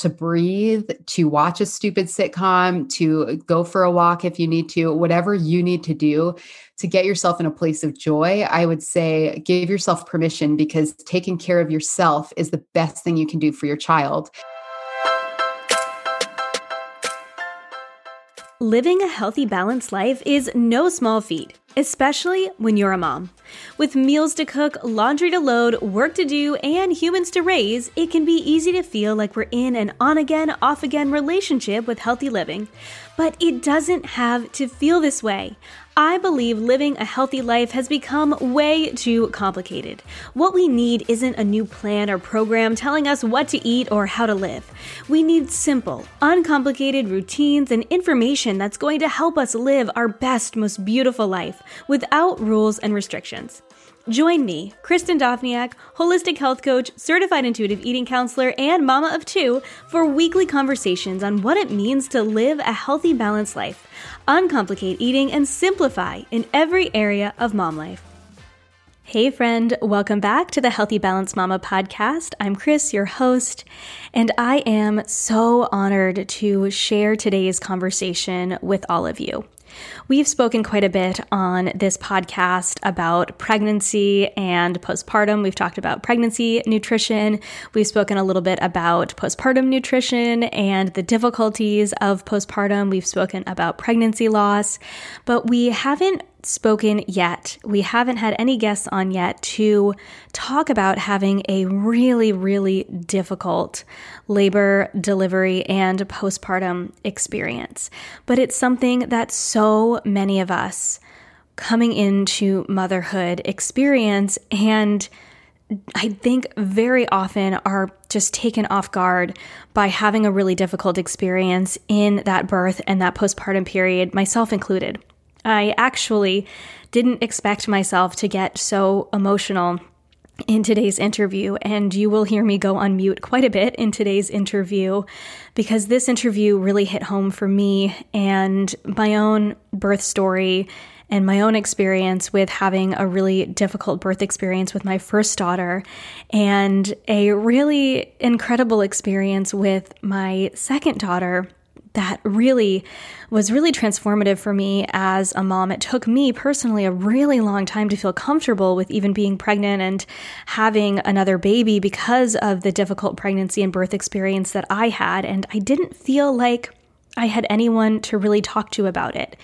to breathe, to watch a stupid sitcom, to go for a walk if you need to, whatever you need to do to get yourself in a place of joy, I would say give yourself permission because taking care of yourself is the best thing you can do for your child. Living a healthy, balanced life is no small feat especially when you're a mom. With meals to cook, laundry to load, work to do, and humans to raise, it can be easy to feel like we're in an on again, off again relationship with healthy living. But it doesn't have to feel this way. I believe living a healthy life has become way too complicated. What we need isn't a new plan or program telling us what to eat or how to live. We need simple, uncomplicated routines and information that's going to help us live our best, most beautiful life without rules and restrictions. Join me, Kristen Dovniak, holistic health coach, certified intuitive eating counselor, and mama of two, for weekly conversations on what it means to live a healthy, balanced life, uncomplicate eating, and simplify in every area of mom life. Hey, friend, welcome back to the Healthy Balanced Mama podcast. I'm Kris, your host, and I am so honored to share today's conversation with all of you. We've spoken quite a bit on this podcast about pregnancy and postpartum. We've talked about pregnancy nutrition. We've spoken a little bit about postpartum nutrition and the difficulties of postpartum. We've spoken about pregnancy loss, but we haven't spoken yet. We haven't had any guests on yet to talk about having a really, really difficult labor, delivery, and postpartum experience. But it's something that so many of us coming into motherhood experience and I think very often are just taken off guard by having a really difficult experience in that birth and that postpartum period, myself included. I actually didn't expect myself to get so emotional in today's interview, and you will hear me go on mute quite a bit in today's interview because this interview really hit home for me and my own birth story and my own experience with having a really difficult birth experience with my first daughter and a really incredible experience with my second daughter that really was really transformative for me as a mom. It took me personally a really long time to feel comfortable with even being pregnant and having another baby because of the difficult pregnancy and birth experience that I had. And I didn't feel like I had anyone to really talk to about it.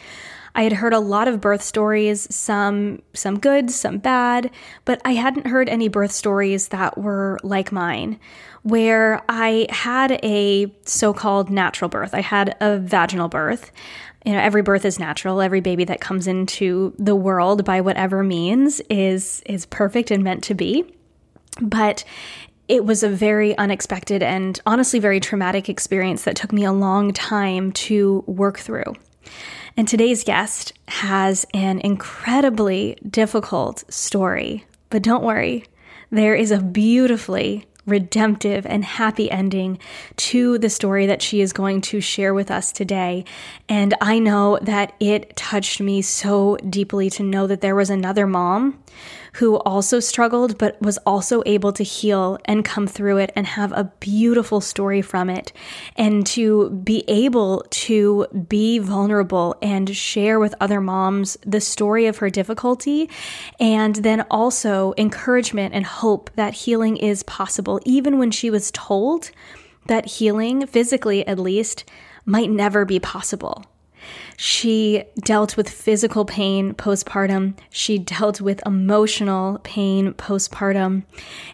I had heard a lot of birth stories, some some good, some bad, but I hadn't heard any birth stories that were like mine where I had a so-called natural birth. I had a vaginal birth. You know, every birth is natural. Every baby that comes into the world by whatever means is is perfect and meant to be. But it was a very unexpected and honestly very traumatic experience that took me a long time to work through. And today's guest has an incredibly difficult story, but don't worry, there is a beautifully redemptive and happy ending to the story that she is going to share with us today. And I know that it touched me so deeply to know that there was another mom who also struggled, but was also able to heal and come through it and have a beautiful story from it. And to be able to be vulnerable and share with other moms the story of her difficulty. And then also encouragement and hope that healing is possible, even when she was told that healing, physically at least, might never be possible. She dealt with physical pain postpartum. She dealt with emotional pain postpartum.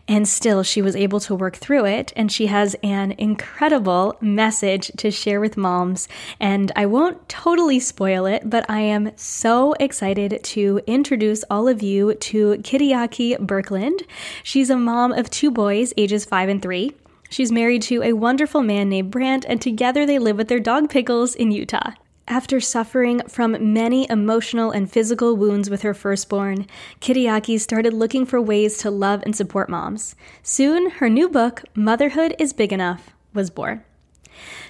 And still, she was able to work through it. And she has an incredible message to share with moms. And I won't totally spoil it, but I am so excited to introduce all of you to Kyriaki Birkeland. She's a mom of two boys, ages five and three. She's married to a wonderful man named Brant, and together they live with their dog Pickles in Utah. After suffering from many emotional and physical wounds with her firstborn, Kyriaki started looking for ways to love and support moms. Soon, her new book, Motherhood is Big Enough, was born.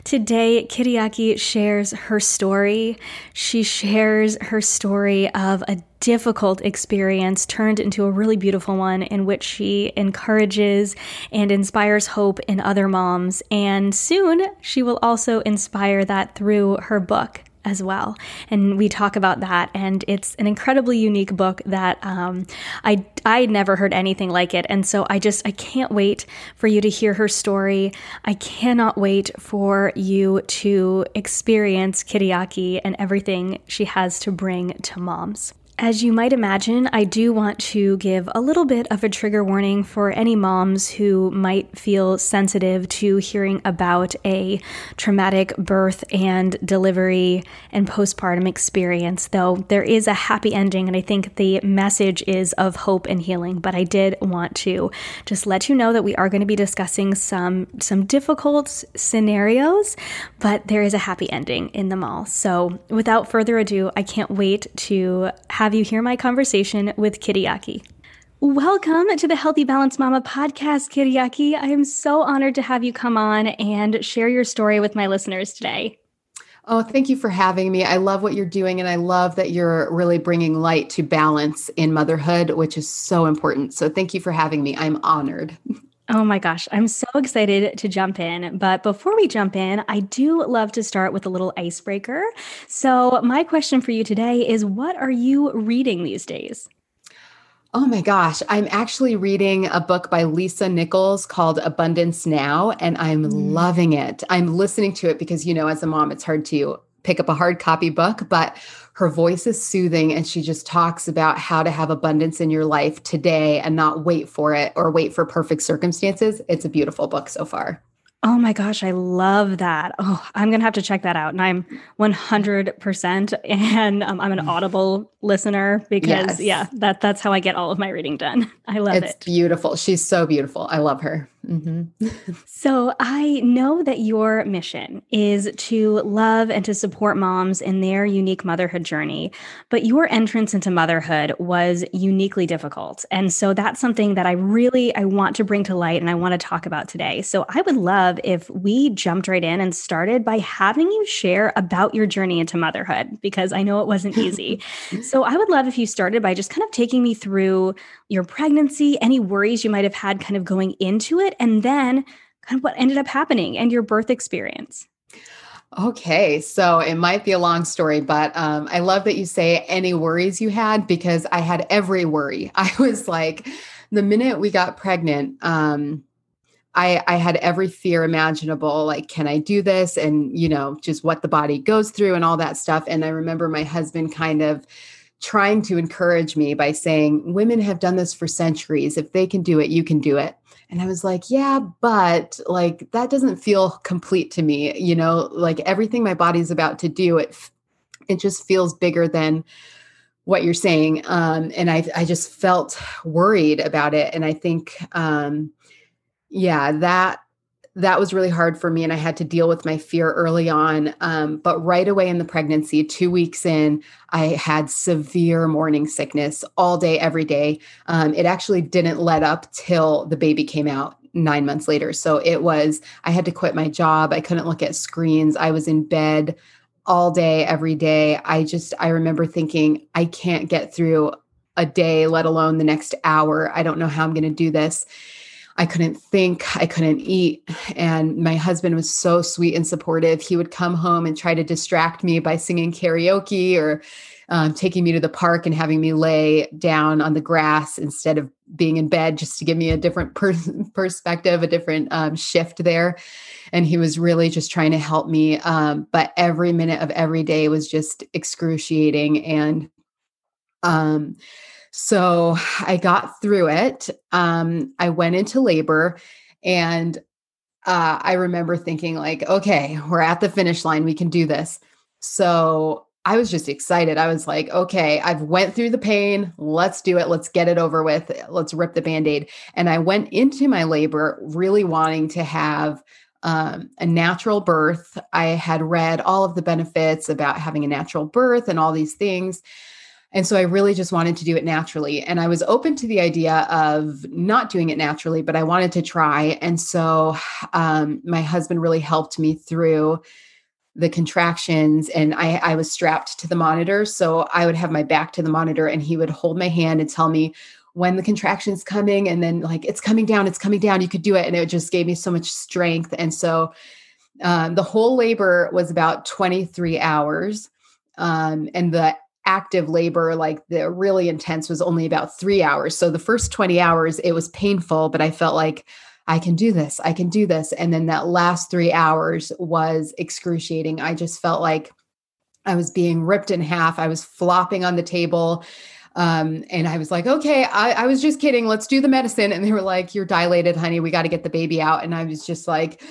Today, Kyriaki shares her story. She shares her story of a difficult experience turned into a really beautiful one in which she encourages and inspires hope in other moms. And soon, she will also inspire that through her book as well. And we talk about that. And it's an incredibly unique book that um, I I never heard anything like it. And so I just I can't wait for you to hear her story. I cannot wait for you to experience Kyriaki and everything she has to bring to moms. As you might imagine, I do want to give a little bit of a trigger warning for any moms who might feel sensitive to hearing about a traumatic birth and delivery and postpartum experience, though there is a happy ending, and I think the message is of hope and healing. But I did want to just let you know that we are going to be discussing some, some difficult scenarios, but there is a happy ending in them all. So without further ado, I can't wait to have have you hear my conversation with Kyriaki. Welcome to the Healthy Balance Mama podcast, Kyriaki. I am so honored to have you come on and share your story with my listeners today. Oh, thank you for having me. I love what you're doing, and I love that you're really bringing light to balance in motherhood, which is so important. So, thank you for having me. I'm honored. Oh my gosh, I'm so excited to jump in. But before we jump in, I do love to start with a little icebreaker. So, my question for you today is what are you reading these days? Oh my gosh, I'm actually reading a book by Lisa Nichols called Abundance Now, and I'm mm. loving it. I'm listening to it because, you know, as a mom, it's hard to pick up a hard copy book, but her voice is soothing and she just talks about how to have abundance in your life today and not wait for it or wait for perfect circumstances. It's a beautiful book so far. Oh my gosh, I love that. Oh, I'm going to have to check that out. And I'm 100% and um, I'm an mm. Audible listener because yes. yeah, that that's how I get all of my reading done. I love it's it. It's beautiful. She's so beautiful. I love her. Mm-hmm. so I know that your mission is to love and to support moms in their unique motherhood journey, but your entrance into motherhood was uniquely difficult. And so that's something that I really I want to bring to light and I want to talk about today. So I would love if we jumped right in and started by having you share about your journey into motherhood because I know it wasn't easy. so I would love if you started by just kind of taking me through your pregnancy, any worries you might have had kind of going into it, and then kind of what ended up happening and your birth experience. Okay, so it might be a long story, but um, I love that you say any worries you had because I had every worry. I was like, the minute we got pregnant, um, I, I had every fear imaginable like can i do this and you know just what the body goes through and all that stuff and i remember my husband kind of trying to encourage me by saying, Women have done this for centuries. If they can do it, you can do it. And I was like, Yeah, but like that doesn't feel complete to me. You know, like everything my body's about to do, it, it just feels bigger than what you're saying. Um, and I, I just felt worried about it. And I think, um, yeah, that that was really hard for me and i had to deal with my fear early on um, but right away in the pregnancy two weeks in i had severe morning sickness all day every day um, it actually didn't let up till the baby came out nine months later so it was i had to quit my job i couldn't look at screens i was in bed all day every day i just i remember thinking i can't get through a day, let alone the next hour. I don't know how I'm going to do this. I couldn't think, I couldn't eat. And my husband was so sweet and supportive. He would come home and try to distract me by singing karaoke or um, taking me to the park and having me lay down on the grass instead of being in bed just to give me a different per- perspective, a different um, shift there. And he was really just trying to help me. Um, but every minute of every day was just excruciating. And um, so I got through it. Um, I went into labor and uh, I remember thinking, like, okay, we're at the finish line. We can do this. So I was just excited. I was like, okay, I've went through the pain. Let's do it. Let's get it over with. Let's rip the band-aid. And I went into my labor really wanting to have um, a natural birth. I had read all of the benefits about having a natural birth and all these things. And so I really just wanted to do it naturally. And I was open to the idea of not doing it naturally, but I wanted to try. And so um, my husband really helped me through the contractions and I, I was strapped to the monitor. So I would have my back to the monitor and he would hold my hand and tell me when the contraction's coming and then like it's coming down, it's coming down, you could do it. And it just gave me so much strength. And so um, the whole labor was about 23 hours. Um, and the active labor, like the really intense, was only about three hours. So the first 20 hours, it was painful, but I felt like I can do this. I can do this. And then that last three hours was excruciating. I just felt like I was being ripped in half. I was flopping on the table. Um, and I was like, okay, I, I was just kidding. Let's do the medicine. And they were like, you're dilated, honey. We got to get the baby out. And I was just like,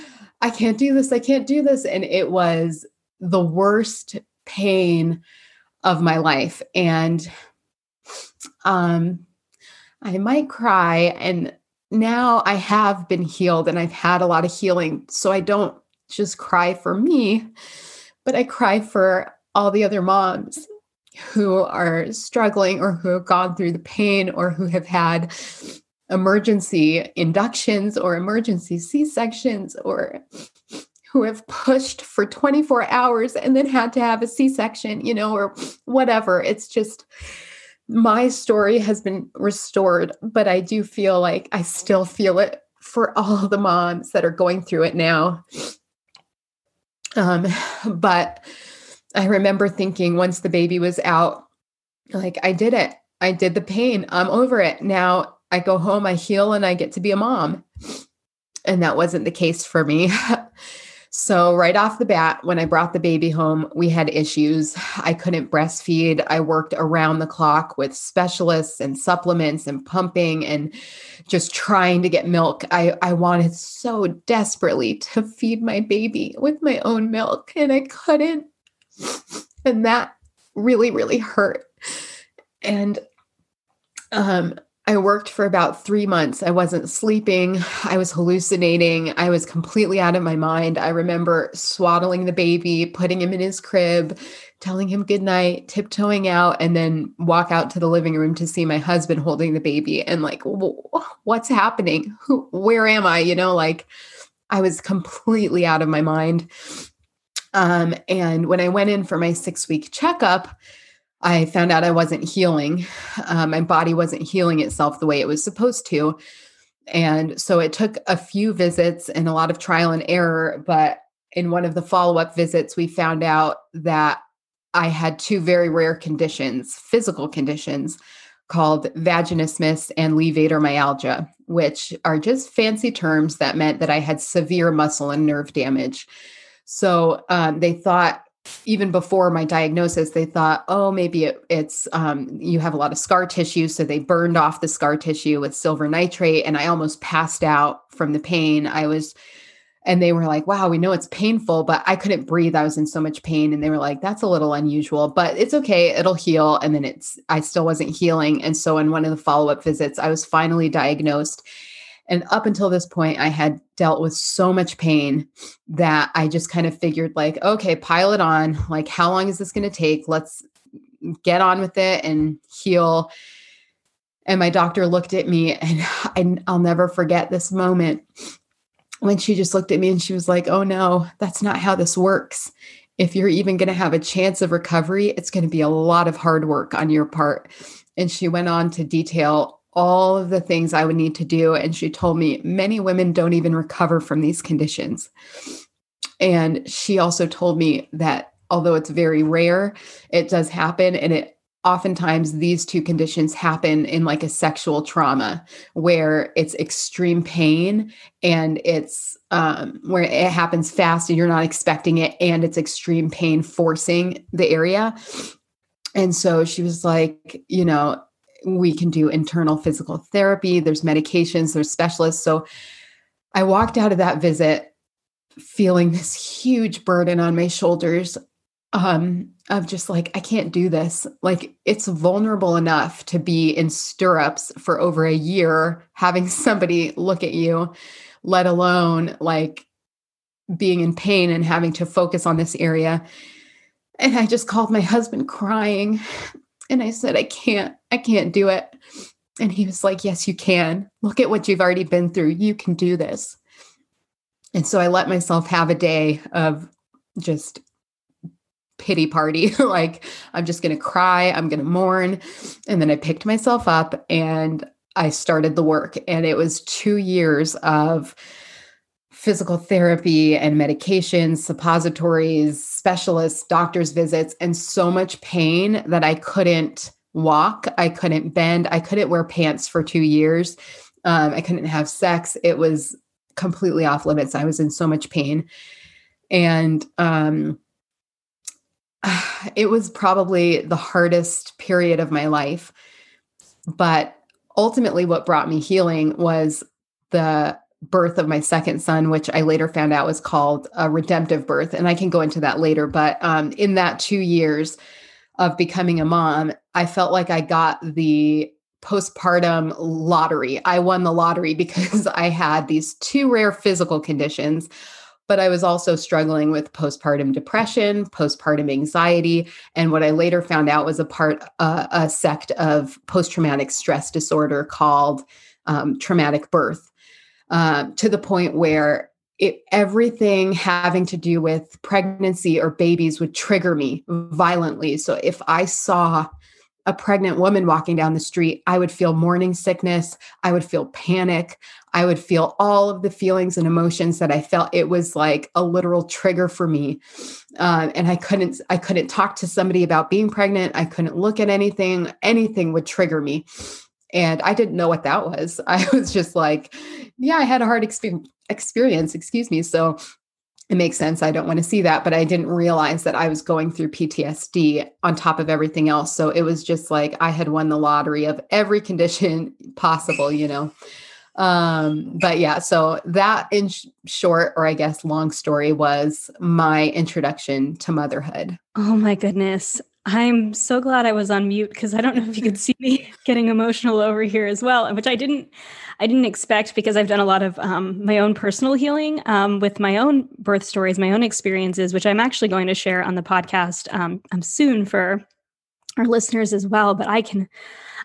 I can't do this. I can't do this. And it was the worst pain of my life. And um, I might cry. And now I have been healed and I've had a lot of healing. So I don't just cry for me, but I cry for all the other moms who are struggling or who have gone through the pain or who have had emergency inductions or emergency C sections or who have pushed for 24 hours and then had to have a C section, you know, or whatever. It's just, my story has been restored, but I do feel like I still feel it for all the moms that are going through it now. Um, but I remember thinking once the baby was out, like, I did it. I did the pain. I'm over it. Now I go home, I heal, and I get to be a mom. And that wasn't the case for me. So, right off the bat, when I brought the baby home, we had issues. I couldn't breastfeed. I worked around the clock with specialists and supplements and pumping and just trying to get milk. I, I wanted so desperately to feed my baby with my own milk, and I couldn't. And that really, really hurt. And um, I worked for about three months. I wasn't sleeping. I was hallucinating. I was completely out of my mind. I remember swaddling the baby, putting him in his crib, telling him goodnight, tiptoeing out, and then walk out to the living room to see my husband holding the baby and like, what's happening? Who, where am I? You know, like I was completely out of my mind. Um, and when I went in for my six week checkup, I found out I wasn't healing. Um, my body wasn't healing itself the way it was supposed to. And so it took a few visits and a lot of trial and error. But in one of the follow up visits, we found out that I had two very rare conditions, physical conditions called vaginismus and levator myalgia, which are just fancy terms that meant that I had severe muscle and nerve damage. So um, they thought even before my diagnosis, they thought, oh, maybe it, it's um, you have a lot of scar tissue. So they burned off the scar tissue with silver nitrate. And I almost passed out from the pain. I was, and they were like, wow, we know it's painful, but I couldn't breathe. I was in so much pain. And they were like, that's a little unusual, but it's okay. It'll heal. And then it's, I still wasn't healing. And so in one of the follow up visits, I was finally diagnosed and up until this point, I had dealt with so much pain that I just kind of figured, like, okay, pile it on. Like, how long is this going to take? Let's get on with it and heal. And my doctor looked at me, and I, I'll never forget this moment when she just looked at me and she was like, oh no, that's not how this works. If you're even going to have a chance of recovery, it's going to be a lot of hard work on your part. And she went on to detail all of the things I would need to do. And she told me many women don't even recover from these conditions. And she also told me that although it's very rare, it does happen. And it oftentimes these two conditions happen in like a sexual trauma where it's extreme pain and it's um, where it happens fast and you're not expecting it and it's extreme pain forcing the area and so she was like you know we can do internal physical therapy. There's medications there's specialists. So i walked out of that visit feeling this huge burden on my shoulders um of just like i can't do this. Like it's vulnerable enough to be in stirrups for over a year having somebody look at you let alone like being in pain and having to focus on this area. And i just called my husband crying and i said i can't i can't do it and he was like yes you can look at what you've already been through you can do this and so i let myself have a day of just pity party. like, I'm just going to cry, I'm going to mourn. And then I picked myself up and I started the work. And it was two years of physical therapy and medications, suppositories, specialists, doctor's visits, and so much pain that I couldn't walk. I couldn't bend. I couldn't wear pants for two years. Um, I couldn't have sex. It was completely off limits. I was in so much pain. And um, it was probably the hardest period of my life. But ultimately, what brought me healing was the birth of my second son, which I later found out was called a redemptive birth. And I can go into that later. But um, in that two years of becoming a mom, I felt like I got the postpartum lottery. I won the lottery because I had these two rare physical conditions but I was also struggling with postpartum depression, postpartum anxiety, and what I later found out was a part, uh, a sect of post traumatic stress disorder called um, traumatic birth, uh, to the point where it, everything having to do with pregnancy or babies would trigger me violently. So if I saw a pregnant woman walking down the street, I would feel morning sickness. I would feel panic. I would feel all of the feelings and emotions that I felt. It was like a literal trigger for me, uh, and I couldn't. I couldn't talk to somebody about being pregnant. I couldn't look at anything. Anything would trigger me, and I didn't know what that was. I was just like, "Yeah, I had a hard experience." Experience, excuse me. So it makes sense. I don't want to see that, but I didn't realize that I was going through PTSD on top of everything else. So it was just like I had won the lottery of every condition possible, you know. Um, but yeah, so that in sh- short, or I guess long story, was my introduction to motherhood. Oh my goodness. I'm so glad I was on mute because I don't know if you could see me getting emotional over here as well, which I didn't I didn't expect because I've done a lot of um, my own personal healing um, with my own birth stories, my own experiences, which I'm actually going to share on the podcast um, um soon for our listeners as well. But I can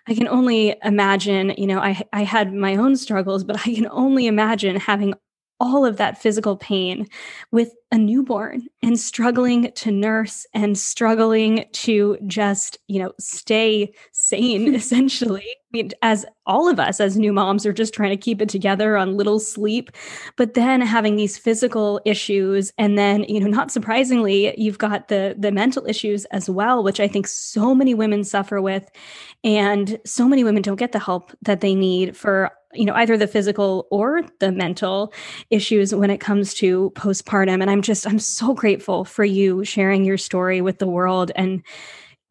I can only imagine, you know, I I had my own struggles, but I can only imagine having all of that physical pain with a newborn and struggling to nurse and struggling to just, you know, stay sane essentially. I mean, as all of us as new moms are just trying to keep it together on little sleep, but then having these physical issues and then, you know, not surprisingly, you've got the the mental issues as well, which I think so many women suffer with and so many women don't get the help that they need for you know either the physical or the mental issues when it comes to postpartum and i'm just i'm so grateful for you sharing your story with the world and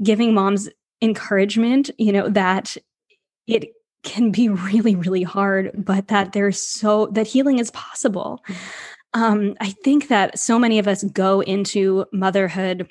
giving moms encouragement you know that it can be really really hard but that there's so that healing is possible mm-hmm. um, i think that so many of us go into motherhood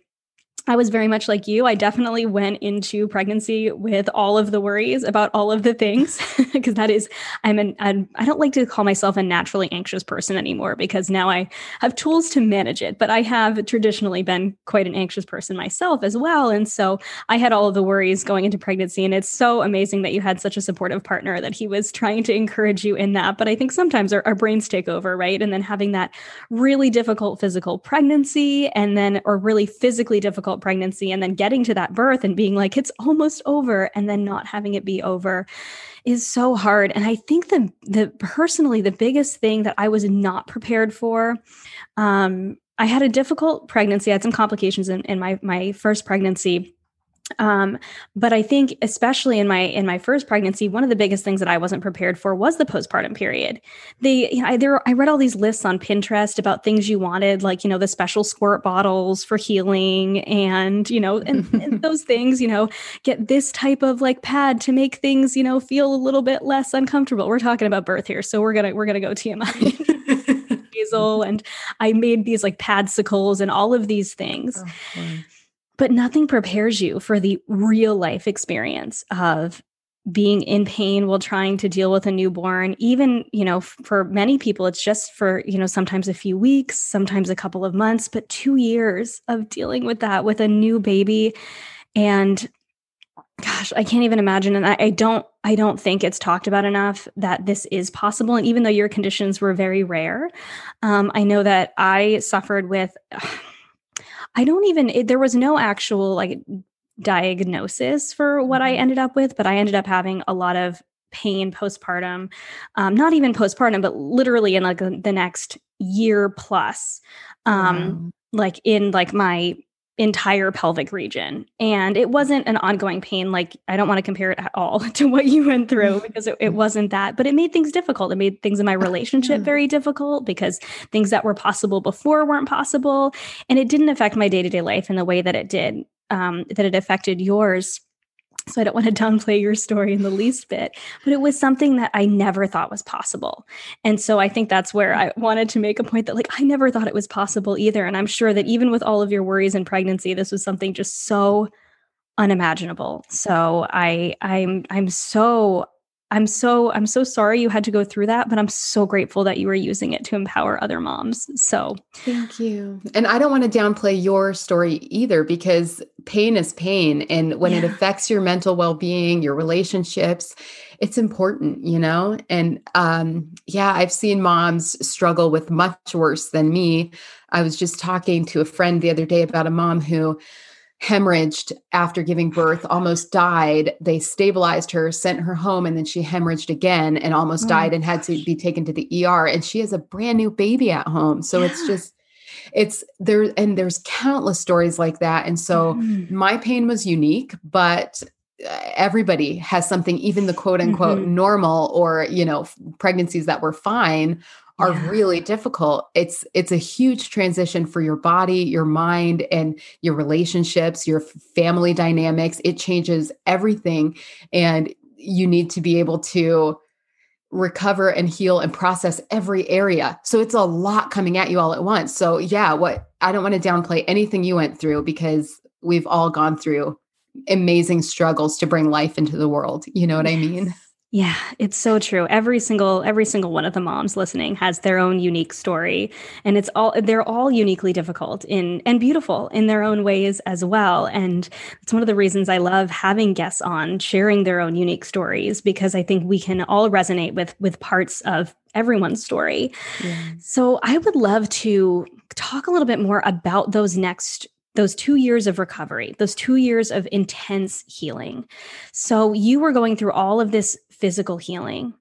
I was very much like you. I definitely went into pregnancy with all of the worries about all of the things because that is I'm an I'm, I don't like to call myself a naturally anxious person anymore because now I have tools to manage it, but I have traditionally been quite an anxious person myself as well and so I had all of the worries going into pregnancy and it's so amazing that you had such a supportive partner that he was trying to encourage you in that, but I think sometimes our, our brains take over, right? And then having that really difficult physical pregnancy and then or really physically difficult difficult pregnancy and then getting to that birth and being like it's almost over and then not having it be over is so hard. And i think the the personally the biggest thing that i was not prepared for um i had a difficult pregnancy. I had some complications in, in my my first pregnancy um, but I think especially in my in my first pregnancy, one of the biggest things that I wasn't prepared for was the postpartum period. They, you know, I, there, I read all these lists on Pinterest about things you wanted, like you know the special squirt bottles for healing, and you know, and, and those things, you know, get this type of like pad to make things, you know, feel a little bit less uncomfortable. We're talking about birth here, so we're gonna we're gonna go TMI. Hazel and I made these like padsicles and all of these things. Oh, but nothing prepares you for the real life experience of being in pain while trying to deal with a newborn. Even you know for many people it's just for you know sometimes a few weeks sometimes a couple of months but 2 years of dealing with that with a new baby. And gosh i can't even imagine and I, I don't i don't think it's talked about enough that this is possible and even though your conditions were very rare um, i know that i suffered with I don't even, it, there was no actual like diagnosis for what I mm-hmm. ended up with, but I ended up having a lot of pain postpartum, um, not even postpartum, but literally in like the next year plus, um, wow. like in like my entire pelvic region. And it wasn't an ongoing pain. Like, I don't want to compare it at all to what you went through because it, it wasn't that, but it made things difficult. It made things in my relationship very difficult because things that were possible before weren't possible. And it didn't affect my day to day life in the way that it did, um, that it affected yours. So I don't want to downplay your story in the least bit, but it was something that I never thought was possible. And so I think that's where I wanted to make a point that like I never thought it was possible either. And I'm sure that even with all of your worries in pregnancy, this was something just so unimaginable. So I I'm I'm so I'm so I'm so sorry you had to go through that, but I'm so grateful that you were using it to empower other moms. So thank you. And I don't want to downplay your story either because pain is pain and when yeah. it affects your mental well-being, your relationships, it's important, you know? And um yeah, I've seen moms struggle with much worse than me. I was just talking to a friend the other day about a mom who hemorrhaged after giving birth, almost died. They stabilized her, sent her home, and then she hemorrhaged again and almost oh died and had to be taken to the ER. And she has a brand new baby at home. So yeah. it's just, it's there, and there's countless stories like that. And so mm. my pain was unique, but uh, everybody has something even the quote unquote mm-hmm. normal or you know pregnancies that were fine are yeah. really difficult. It's it's a huge transition for your body your mind and your relationships your family dynamics. It changes everything and you need to be able to recover and heal and process every area. So it's a lot coming at you all at once. So yeah what i don't want to downplay anything you went through because we've all gone through amazing struggles to bring life into the world. You know what i mean yeah, it's so true. Every single every single one of the moms listening has their own unique story and it's all they're all uniquely difficult in and beautiful in their own ways as well. And it's one of the reasons I love having guests on sharing their own unique stories because I think we can all resonate with with parts of everyone's story. Yeah. So I would love to talk a little bit more about those next those two years of recovery, those two years of intense healing. So you were going through all of this physical healing.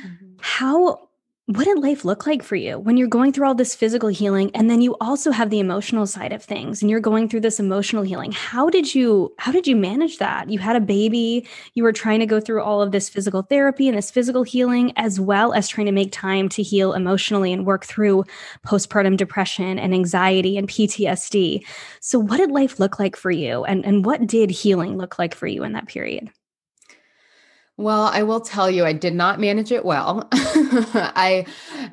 Mm-hmm. How what did life look like for you when you're going through all this physical healing and then you also have the emotional side of things and you're going through this emotional healing how did you how did you manage that you had a baby you were trying to go through all of this physical therapy and this physical healing as well as trying to make time to heal emotionally and work through postpartum depression and anxiety and PTSD so what did life look like for you and and what did healing look like for you in that period well, I will tell you, I did not manage it well. I,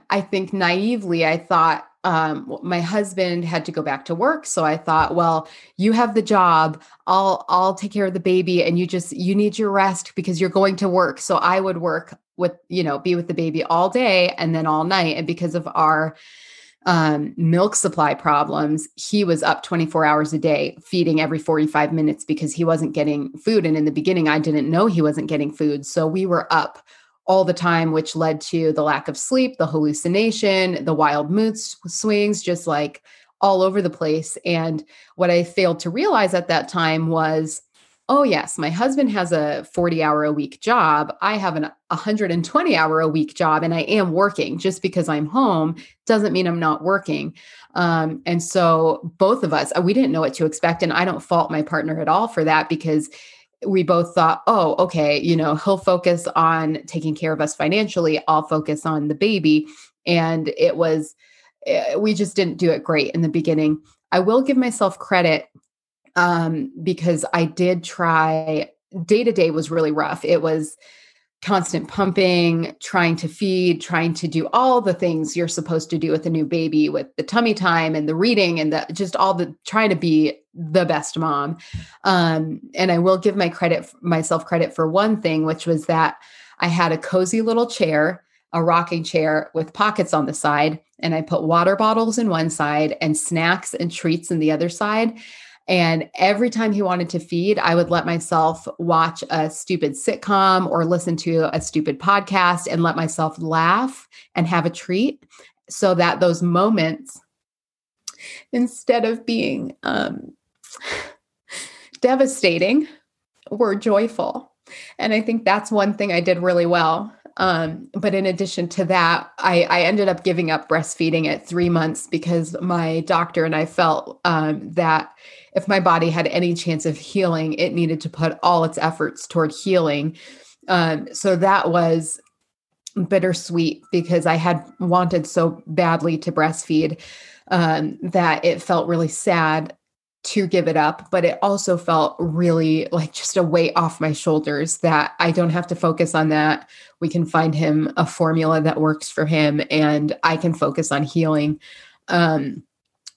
I think naively, I thought um, my husband had to go back to work, so I thought, well, you have the job. I'll, I'll take care of the baby, and you just you need your rest because you're going to work. So I would work with, you know, be with the baby all day and then all night, and because of our um, milk supply problems, he was up 24 hours a day feeding every 45 minutes because he wasn't getting food. And in the beginning, I didn't know he wasn't getting food. So we were up all the time, which led to the lack of sleep, the hallucination, the wild mood swings, just like all over the place. And what I failed to realize at that time was, oh, yes, my husband has a 40 hour a week job. I have an 120 hour a week job and I am working. Just because I'm home doesn't mean I'm not working. Um, and so both of us, uh, we didn't know what to expect. And I don't fault my partner at all for that because we both thought, oh, okay, you know, he'll focus on taking care of us financially. I'll focus on the baby. And it was, eh, we just didn't do it great in the beginning. I will give myself credit um, because I did try, day to day was really rough. It was, constant pumping, trying to feed, trying to do all the things you're supposed to do with a new baby with the tummy time and the reading and the just all the trying to be the best mom. Um, and I will give my credit myself credit for one thing, which was that I had a cozy little chair, a rocking chair with pockets on the side, and I put water bottles in one side and snacks and treats in the other side. And every time he wanted to feed, I would let myself watch a stupid sitcom or listen to a stupid podcast and let myself laugh and have a treat so that those moments, instead of being um, devastating, were joyful. And I think that's one thing I did really well. Um, but in addition to that, I, I, ended up giving up breastfeeding at three months because my doctor and I felt um, that if my body had any chance of healing, it needed to put all its efforts toward healing. Um, so that was bittersweet because I had wanted so badly to breastfeed um, that it felt really sad to give it up, but it also felt really like just a weight off my shoulders that I don't have to focus on that. We can find him a formula that works for him and I can focus on healing. Um,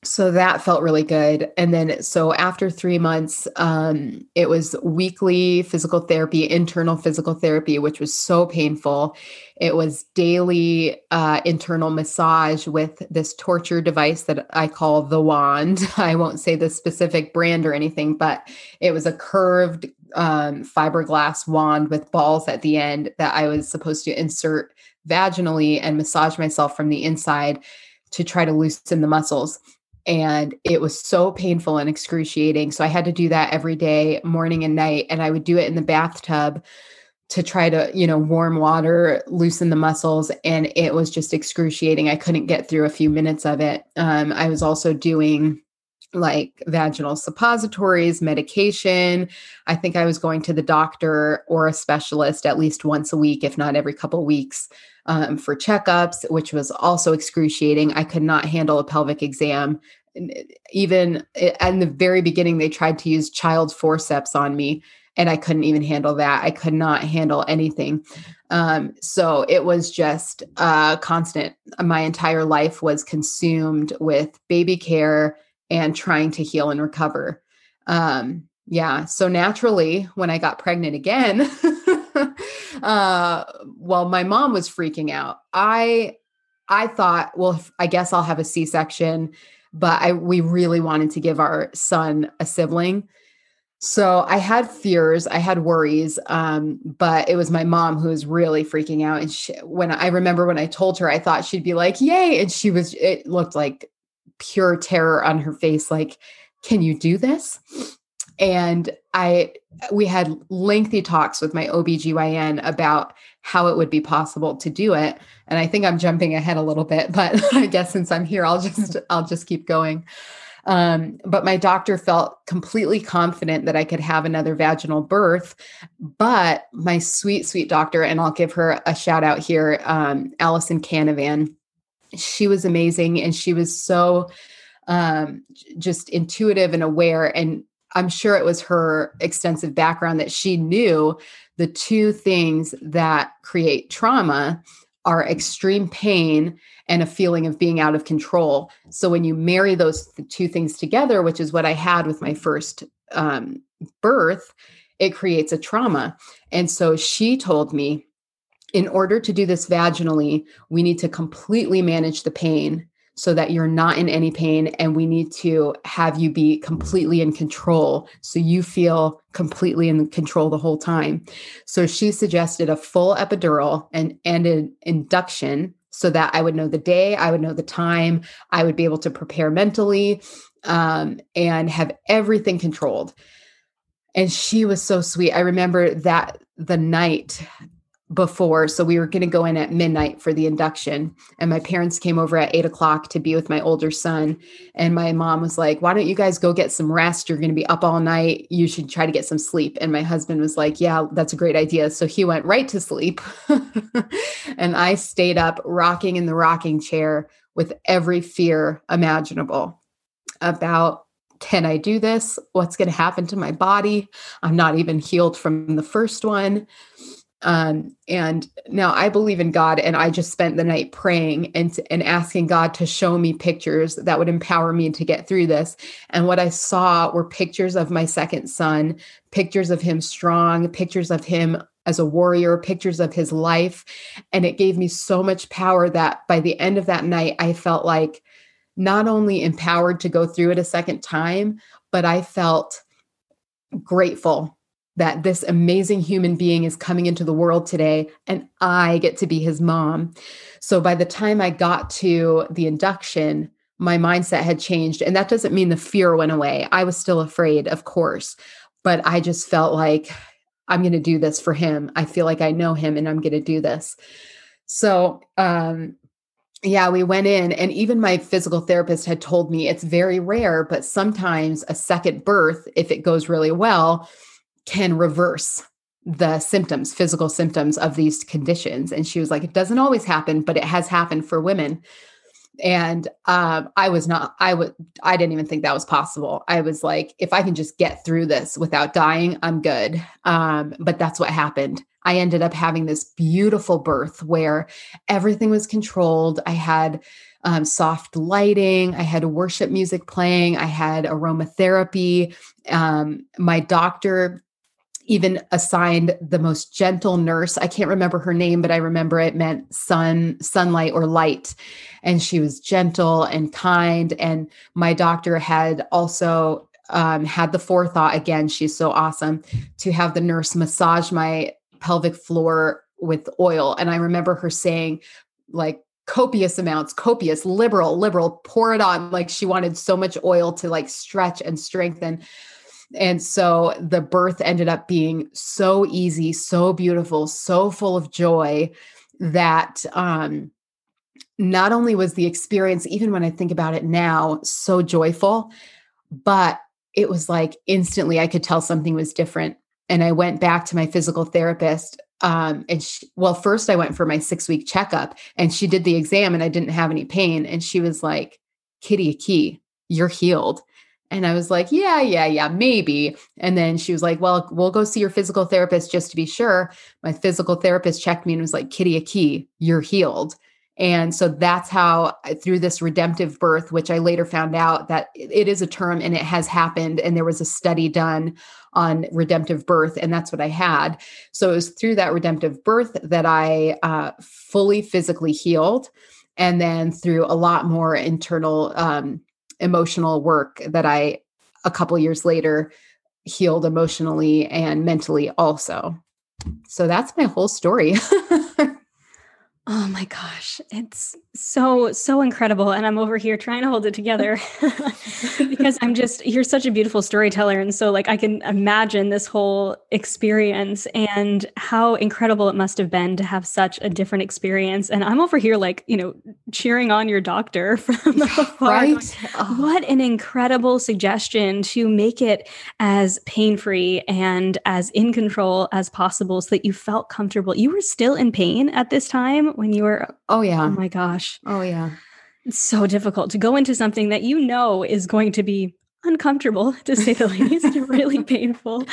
so that felt really good. And then so after three months um, it was weekly physical therapy internal physical therapy which was so painful. It was daily uh, internal massage with this torture device that i call the wand. I won't say the specific brand or anything but it was a curved um, fiberglass wand with balls at the end that i was supposed to insert vaginally and massage myself from the inside to try to loosen the muscles and it was so painful and excruciating so i had to do that every day morning and night and i would do it in the bathtub to try to you know warm water loosen the muscles and it was just excruciating. I couldn't get through a few minutes of it. Um, i was also doing like vaginal suppositories medication. I think i was going to the doctor or a specialist at least once a week if not every couple weeks um, for checkups, which was also excruciating. I could not handle a pelvic exam. Even in the very beginning, they tried to use child forceps on me, and I couldn't even handle that. I could not handle anything. Um, so it was just uh, constant. My entire life was consumed with baby care and trying to heal and recover. Um, yeah. So naturally, when I got pregnant again, uh, well, my mom was freaking out. I I thought, well, I guess I'll have a C-section, but I we really wanted to give our son a sibling. So I had fears, I had worries, um, but it was my mom who was really freaking out. And she, when I remember when I told her, I thought she'd be like, "Yay!" And she was. It looked like pure terror on her face. Like, can you do this? And I we had lengthy talks with my OBGYN about how it would be possible to do it. And I think I'm jumping ahead a little bit, but I guess since I'm here, I'll just I'll just keep going. Um, but my doctor felt completely confident that I could have another vaginal birth. But my sweet, sweet doctor, and I'll give her a shout out here, um, Allison Canavan, she was amazing and she was so um, just intuitive and aware and I'm sure it was her extensive background that she knew the two things that create trauma are extreme pain and a feeling of being out of control. So when you marry those two things together, which is what I had with my first um, birth, it creates a trauma. And so she told me, in order to do this vaginally, we need to completely manage the pain so that you're not in any pain and we need to have you be completely in control so you feel completely in control the whole time so she suggested a full epidural and and an induction so that I would know the day, I would know the time, I would be able to prepare mentally um, and have everything controlled. And she was so sweet. I remember that the night before. So we were going to go in at midnight for the induction. And my parents came over at eight o'clock to be with my older son. And my mom was like, Why don't you guys go get some rest? You're going to be up all night. You should try to get some sleep. And my husband was like, Yeah, that's a great idea. So he went right to sleep. and I stayed up rocking in the rocking chair with every fear imaginable about can I do this? What's going to happen to my body? I'm not even healed from the first one. Um, and now I believe in God, and I just spent the night praying and and asking God to show me pictures that would empower me to get through this. And what I saw were pictures of my second son, pictures of him strong, pictures of him as a warrior, pictures of his life, and it gave me so much power that by the end of that night, I felt like not only empowered to go through it a second time, but I felt grateful that this amazing human being is coming into the world today and I get to be his mom. So by the time I got to the induction, my mindset had changed. And that doesn't mean the fear went away. I was still afraid, of course, but I just felt like I'm going to do this for him. I feel like I know him and I'm going to do this. So, um, yeah, we went in, and even my physical therapist had told me it's very rare, but sometimes a second birth, if it goes really well, can reverse the symptoms, physical symptoms of these conditions. And she was like, it doesn't always happen, but it has happened for women. And um, I was not, I would, I didn't even think that was possible. I was like, if I can just get through this without dying, I'm good. Um, but that's what happened. I ended up having this beautiful birth where everything was controlled. I had um, soft lighting. I had worship music playing. I had aromatherapy. Um, my doctor even assigned the most gentle nurse. I can't remember her name, but I remember it meant sun, sunlight or light. And she was gentle and kind. And my doctor had also um, had the forethought again, she's so awesome to have the nurse massage my pelvic floor with oil. And I remember her saying, like, copious amounts copious liberal liberal pour it on like she wanted so much oil to like stretch and strengthen and so the birth ended up being so easy, so beautiful, so full of joy that um, not only was the experience, even when I think about it now, so joyful, but it was like instantly I could tell something was different. And I went back to my physical therapist. Um, and she, well, first I went for my six week checkup and she did the exam and I didn't have any pain. And she was like, Kyriaki, you're healed. And I was like, yeah, yeah, yeah, maybe. And then she was like, well, we'll go see your physical therapist just to be sure. My physical therapist checked me and was like, Kyriaki, you're healed. And so that's how, through this redemptive birth, which I later found out that it is a term and it has happened. And there was a study done on redemptive birth, and that's what I had. So it was through that redemptive birth that I uh, fully physically healed. And then through a lot more internal um, emotional work that I, a couple years later, healed emotionally and mentally also. So that's my whole story. Oh my gosh, it's so so incredible and I'm over here trying to hold it together because I'm just you're such a beautiful storyteller and so like I can imagine this whole experience and how incredible it must have been to have such a different experience and I'm over here like, you know, cheering on your doctor from afar. Right? Oh. What an incredible suggestion to make it as pain-free and as in control as possible so that you felt comfortable. You were still in pain at this time when you were oh yeah. oh my gosh. Oh yeah. It's so difficult to go into something that you know is going to be uncomfortable to say the least really painful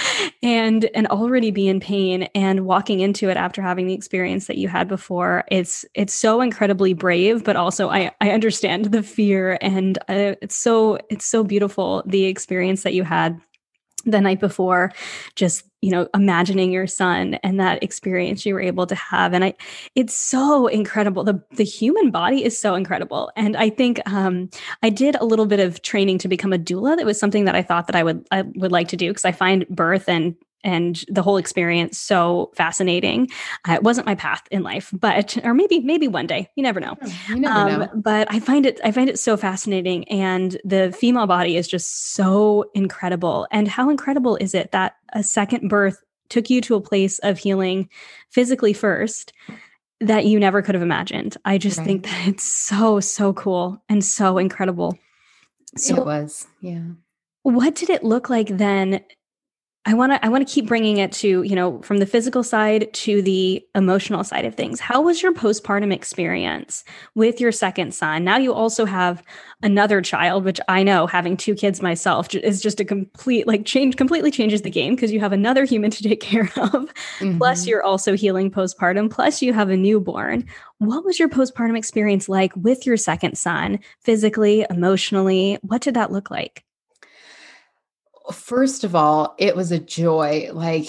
and and already be in pain and walking into it after having the experience that you had before it's it's so incredibly brave but also i i understand the fear and uh, it's so it's so beautiful the experience that you had the night before just you know imagining your son and that experience you were able to have. And i it's so incredible. The the human body is so incredible. And i think um i did a little bit of training to become a doula. That was something that i thought that i would i would like to do because i find birth and and the whole experience so fascinating. Uh, it wasn't my path in life, but or maybe maybe one day. You never know. You never um, know. But I find it I find it so fascinating, and the female body is just so incredible. And how incredible is it that a second birth took you to a place of healing physically first that you never could have imagined. I just right. think that it's so so cool and so incredible. So it was, yeah. What did it look like then I want to I want to keep bringing it to, you know, from the physical side to the emotional side of things. How was your postpartum experience with your second son? Now you also have another child, which I know having two kids myself is just a complete like change completely changes the game because you have another human to take care of. Mm-hmm. Plus you're also healing postpartum, plus you have a newborn. What was your postpartum experience like with your second son, physically, emotionally? What did that look like? First of all, it was a joy. Like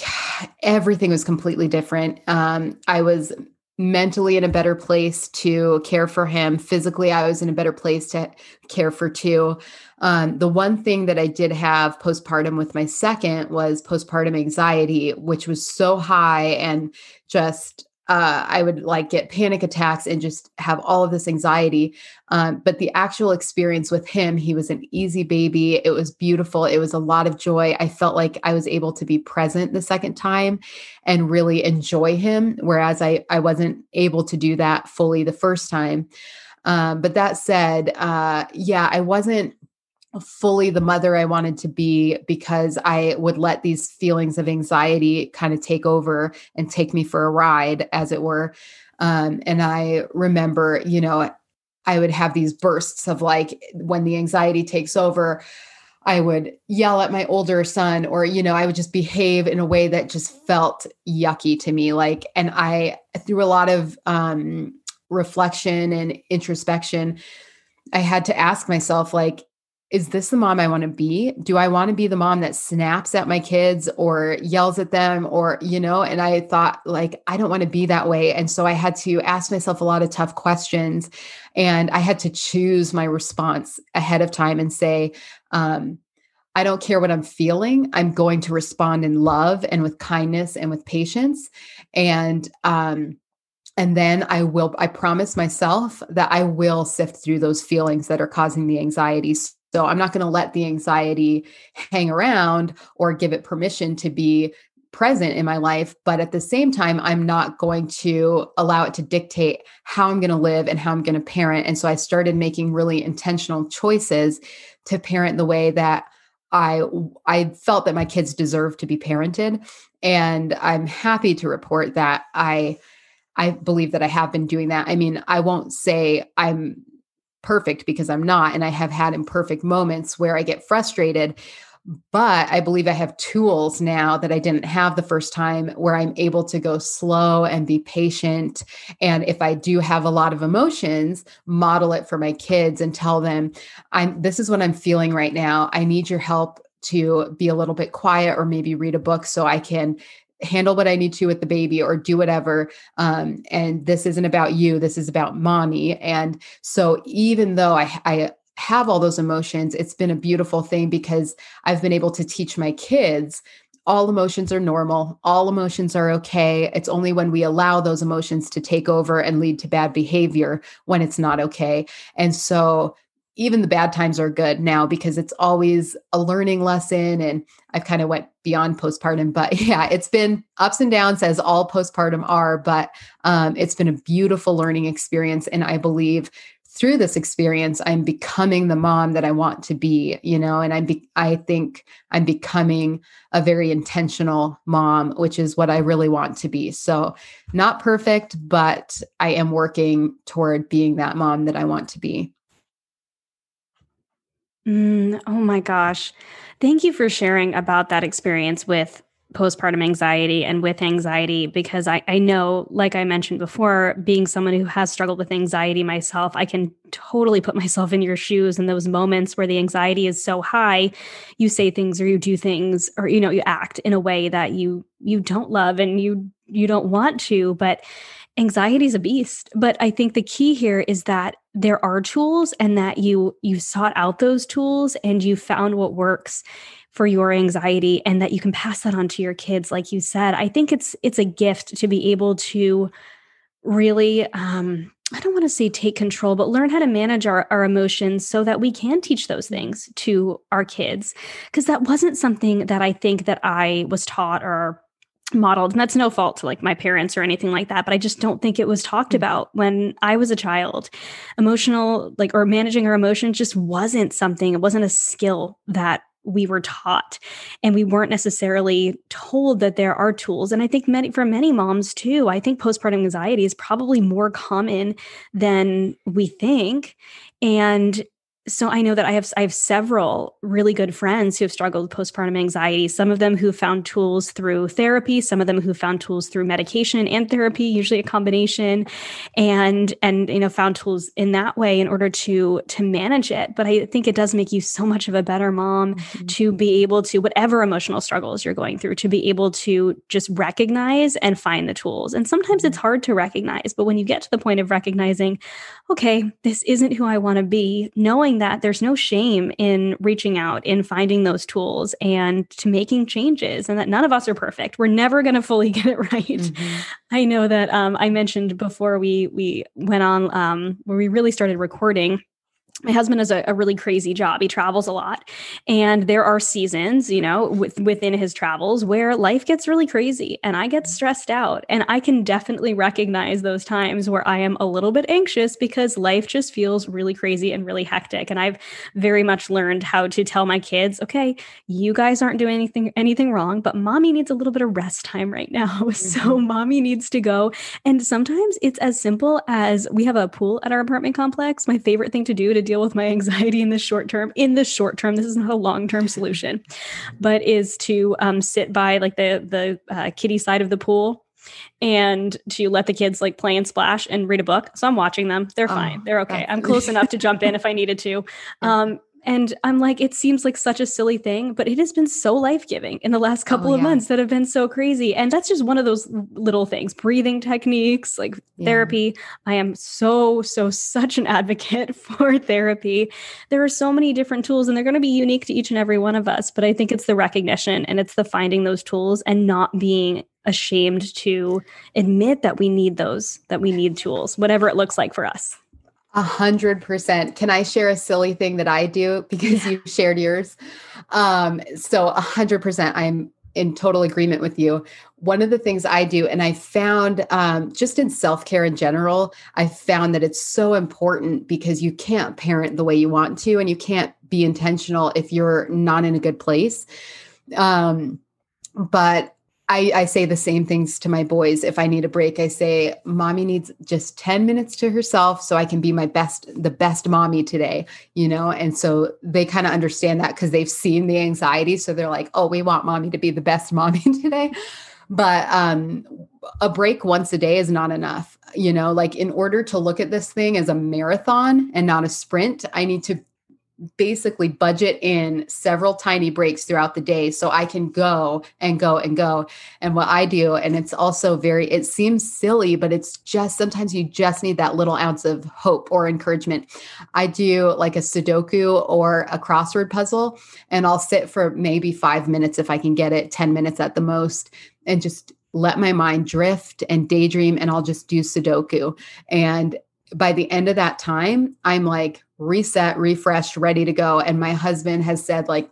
everything was completely different. Um, I was mentally in a better place to care for him. Physically, I was in a better place to care for two. Um, the one thing that I did have postpartum with my second was postpartum anxiety, which was so high and just uh, I would like get panic attacks and just have all of this anxiety. Um, but the actual experience with him, he was an easy baby. It was beautiful. It was a lot of joy. I felt like I was able to be present the second time and really enjoy him, whereas I, I wasn't able to do that fully the first time. Um, but that said, uh, yeah, I wasn't fully the mother I wanted to be because I would let these feelings of anxiety kind of take over and take me for a ride, as it were. Um, and I remember, you know, I would have these bursts of like when the anxiety takes over, I would yell at my older son, or, you know, I would just behave in a way that just felt yucky to me. Like, and I, through a lot of um, reflection and introspection, I had to ask myself, like, is this the mom I want to be? Do I want to be the mom that snaps at my kids or yells at them or, you know? And I thought, like, I don't want to be that way. And so I had to ask myself a lot of tough questions and I had to choose my response ahead of time and say, um, I don't care what I'm feeling. I'm going to respond in love and with kindness and with patience. And, um, and then I will, I promise myself that I will sift through those feelings that are causing the anxieties so I'm not going to let the anxiety hang around or give it permission to be present in my life. But at the same time, I'm not going to allow it to dictate how I'm going to live and how I'm going to parent. And so I started making really intentional choices to parent the way that I I felt that my kids deserve to be parented. And I'm happy to report that I I believe that I have been doing that. I mean, I won't say I'm perfect because I'm not. And I have had imperfect moments where I get frustrated. But I believe I have tools now that I didn't have the first time where I'm able to go slow and be patient. And if I do have a lot of emotions, model it for my kids and tell them, I'm this is what I'm feeling right now. I need your help to be a little bit quiet or maybe read a book so I can handle what I need to with the baby or do whatever. Um, and this isn't about you. This is about mommy. And so even though I, I have all those emotions, it's been a beautiful thing because I've been able to teach my kids all emotions are normal. All emotions are okay. It's only when we allow those emotions to take over and lead to bad behavior when it's not okay. And so even the bad times are good now because it's always a learning lesson and i've kind of went beyond postpartum but yeah it's been ups and downs as all postpartum are but um, it's been a beautiful learning experience and i believe through this experience i'm becoming the mom that i want to be you know and i'm be- i think i'm becoming a very intentional mom which is what i really want to be. So not perfect but i am working toward being that mom that i want to be Mm, oh my gosh. Thank you for sharing about that experience with postpartum anxiety and with anxiety because I, I know, like I mentioned before, being someone who has struggled with anxiety myself, I can totally put myself in your shoes in those moments where the anxiety is so high, you say things or you do things or you know, you act in a way that you you don't love and you you don't want to, but anxiety is a beast but i think the key here is that there are tools and that you you sought out those tools and you found what works for your anxiety and that you can pass that on to your kids like you said i think it's it's a gift to be able to really um I don't want to say take control, but learn how to manage our, our emotions so that we can teach those things to our kids. Because that wasn't something that I think that I was taught or modeled. And that's no fault to like my parents or anything like that. But I just don't think it was talked mm-hmm. about when I was a child. Emotional, like, or managing our emotions just wasn't something, it wasn't a skill that we were taught and we weren't necessarily told that there are tools and i think many for many moms too i think postpartum anxiety is probably more common than we think and so I know that I have I have several really good friends who have struggled with postpartum anxiety. Some of them who found tools through therapy, some of them who found tools through medication and therapy, usually a combination, and and you know found tools in that way in order to to manage it. But I think it does make you so much of a better mom mm-hmm. to be able to whatever emotional struggles you're going through to be able to just recognize and find the tools. And sometimes it's mm-hmm. hard to recognize, but when you get to the point of recognizing, okay, this isn't who I want to be, knowing that there's no shame in reaching out, in finding those tools and to making changes, and that none of us are perfect. We're never going to fully get it right. Mm-hmm. I know that um, I mentioned before we we went on um, where we really started recording my husband has a, a, really crazy job. He travels a lot. And there are seasons, you know, with, within his travels where life gets really crazy and I get stressed out. And I can definitely recognize those times where I am a little bit anxious because life just feels really crazy and really hectic. And I've very much learned how to tell my kids, okay, you guys aren't doing anything anything wrong, but mommy needs a little bit of rest time right now. Mm-hmm. So mommy needs to go. And sometimes it's as simple as we have a pool at our apartment complex. My favorite thing to do to deal with my anxiety in the short term in the short term this is not a long-term solution but is to um, sit by like the the uh, kiddie side of the pool and to let the kids like play and splash and read a book. So i'm watching them. They're oh, fine. They're okay. i'm close enough to jump in if i needed to. Um, and I'm like, it seems like such a silly thing, but it has been so life giving in the last oh, couple oh, of yeah. months that have been so crazy. And that's just one of those little things breathing techniques, like yeah. therapy. I am so, so, such an advocate for therapy. There are so many different tools, and they're going to be unique to each and every one of us. But I think it's the recognition and it's the finding those tools and not being ashamed to admit that we need those, that we need tools, whatever it looks like for us. A hundred percent. Can I share a silly thing that I do because yeah. you shared yours? Um, so a hundred percent, I'm in total agreement with you. One of the things I do, and I found um, just in self care in general, I found that it's so important because you can't parent the way you want to, and you can't be intentional if you're not in a good place. Um, but I, I, say the same things to my boys. If I need a break, I say, mommy needs just 10 minutes to herself so I can be my best, the best mommy today, you know? And so they kind of understand that because they've seen the anxiety. So they're like, oh, we want mommy to be the best mommy today. But um, a break once a day is not enough. You know, like in order to look at this thing as a marathon and not a sprint, I need to basically budget in several tiny breaks throughout the day so I can go and go and go. And what I do, and it's also very, it seems silly, but it's just sometimes you just need that little ounce of hope or encouragement. I do like a Sudoku or a crossword puzzle, and I'll sit for maybe five minutes if I can get it, 10 minutes at the most, and just let my mind drift and daydream and I'll just do Sudoku. And by the end of that time, I'm like reset, refreshed, ready to go. And my husband has said, like,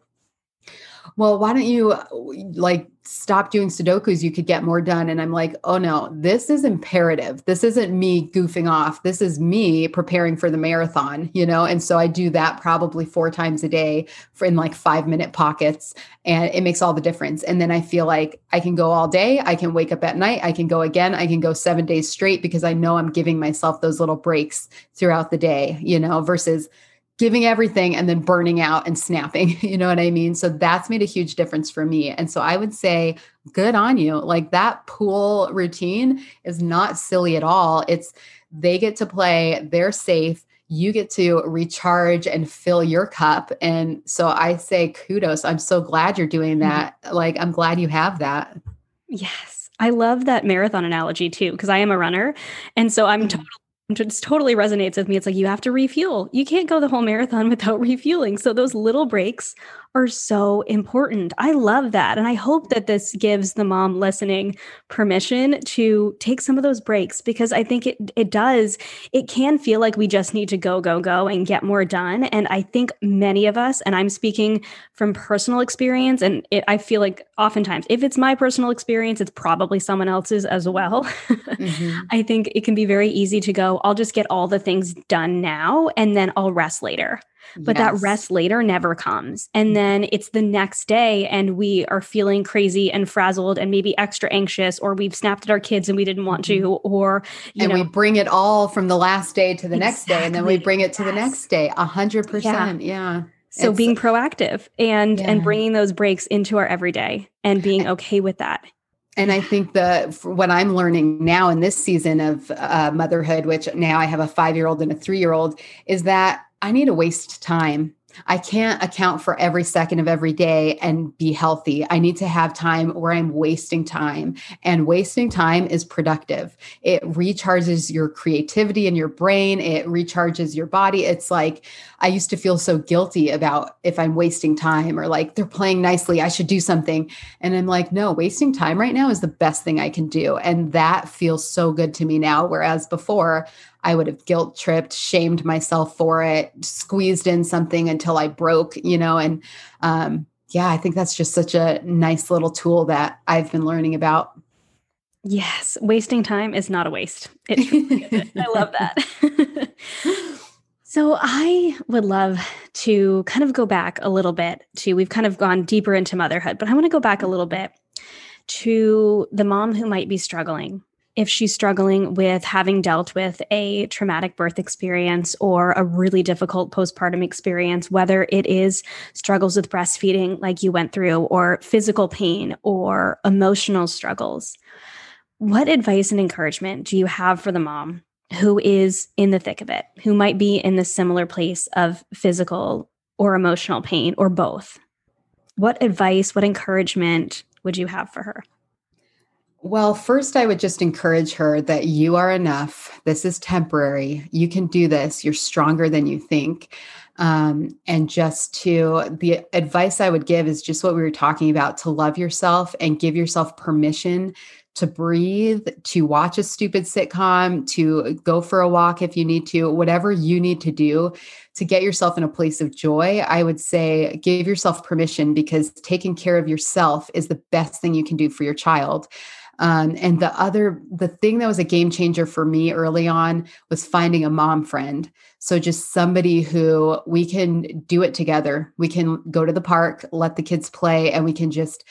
well, why don't you uh, like stop doing Sudokus? You could get more done. And I'm like, oh no, this is imperative. This isn't me goofing off. This is me preparing for the marathon, you know? And so I do that probably four times a day for in like five minute pockets. And it makes all the difference. And then I feel like I can go all day. I can wake up at night. I can go again. I can go seven days straight because I know I'm giving myself those little breaks throughout the day, you know, versus giving everything and then burning out and snapping. You know what I mean? So that's made a huge difference for me. And so I would say, good on you. Like that pool routine is not silly at all. It's they get to play, they're safe. You get to recharge and fill your cup. And so I say kudos. I'm so glad you're doing mm-hmm. that. Mm-hmm. Like, I'm glad you have that. Yes. I love that marathon analogy too, because I am a runner. And so I'm mm-hmm. totally just totally resonates with me. It's like you have to refuel. You can't go the whole marathon without refueling. So those little breaks are so important. I love that. And I hope that this gives the mom listening permission to take some of those breaks because I think it it does it can feel like we just need to go go go and get more done and I think many of us and I'm speaking from personal experience and it, I feel like oftentimes if it's my personal experience it's probably someone else's as well. Mm-hmm. I think it can be very easy to go I'll just get all the things done now and then I'll rest later but yes. that rest later never comes. And mm-hmm. then it's the next day and we are feeling crazy and frazzled and maybe extra anxious, or we've snapped at our kids and we didn't want to, mm-hmm. or, and know, we bring it all from the last day to the exactly. next day. And then we bring it to yes. the next day. A hundred percent. Yeah. So it's, being proactive and, yeah. and bringing those breaks into our everyday and being okay with that. And I think the what I'm learning now in this season of uh, motherhood, which now I have a five year old and a three year old, is that I need to waste time. I can't account for every second of every day and be healthy. I need to have time where I'm wasting time. And wasting time is productive. It recharges your creativity in your brain, it recharges your body. It's like I used to feel so guilty about if I'm wasting time or like they're playing nicely, I should do something. And I'm like, no, wasting time right now is the best thing I can do. And that feels so good to me now. Whereas before, I would have guilt tripped, shamed myself for it, squeezed in something until I broke, you know, and um, yeah, I think that's just such a nice little tool that I've been learning about. Yes, wasting time is not a waste. It I love that. so I would love to kind of go back a little bit to we've kind of gone deeper into motherhood, but I want to go back a little bit to the mom who might be struggling if she's struggling with having dealt with a traumatic birth experience or a really difficult postpartum experience, whether it is struggles with breastfeeding, like you went through, or physical pain or emotional struggles, what advice and encouragement do you have for the mom who is in the thick of it, who might be in the similar place of physical or emotional pain or both? What advice, what encouragement would you have for her? Well, first, I would just encourage her that you are enough. This is temporary. You can do this. You're stronger than you think. Um, and just to the advice I would give is just what we were talking about to love yourself and give yourself permission to breathe, to watch a stupid sitcom, to go for a walk if you need to, whatever you need to do to get yourself in a place of joy. I would say give yourself permission because taking care of yourself is the best thing you can do for your child. Um, and the other, the thing that was a game changer for me early on was finding a mom friend. So just somebody who we can do it together. We can go to the park, let the kids play, and we can just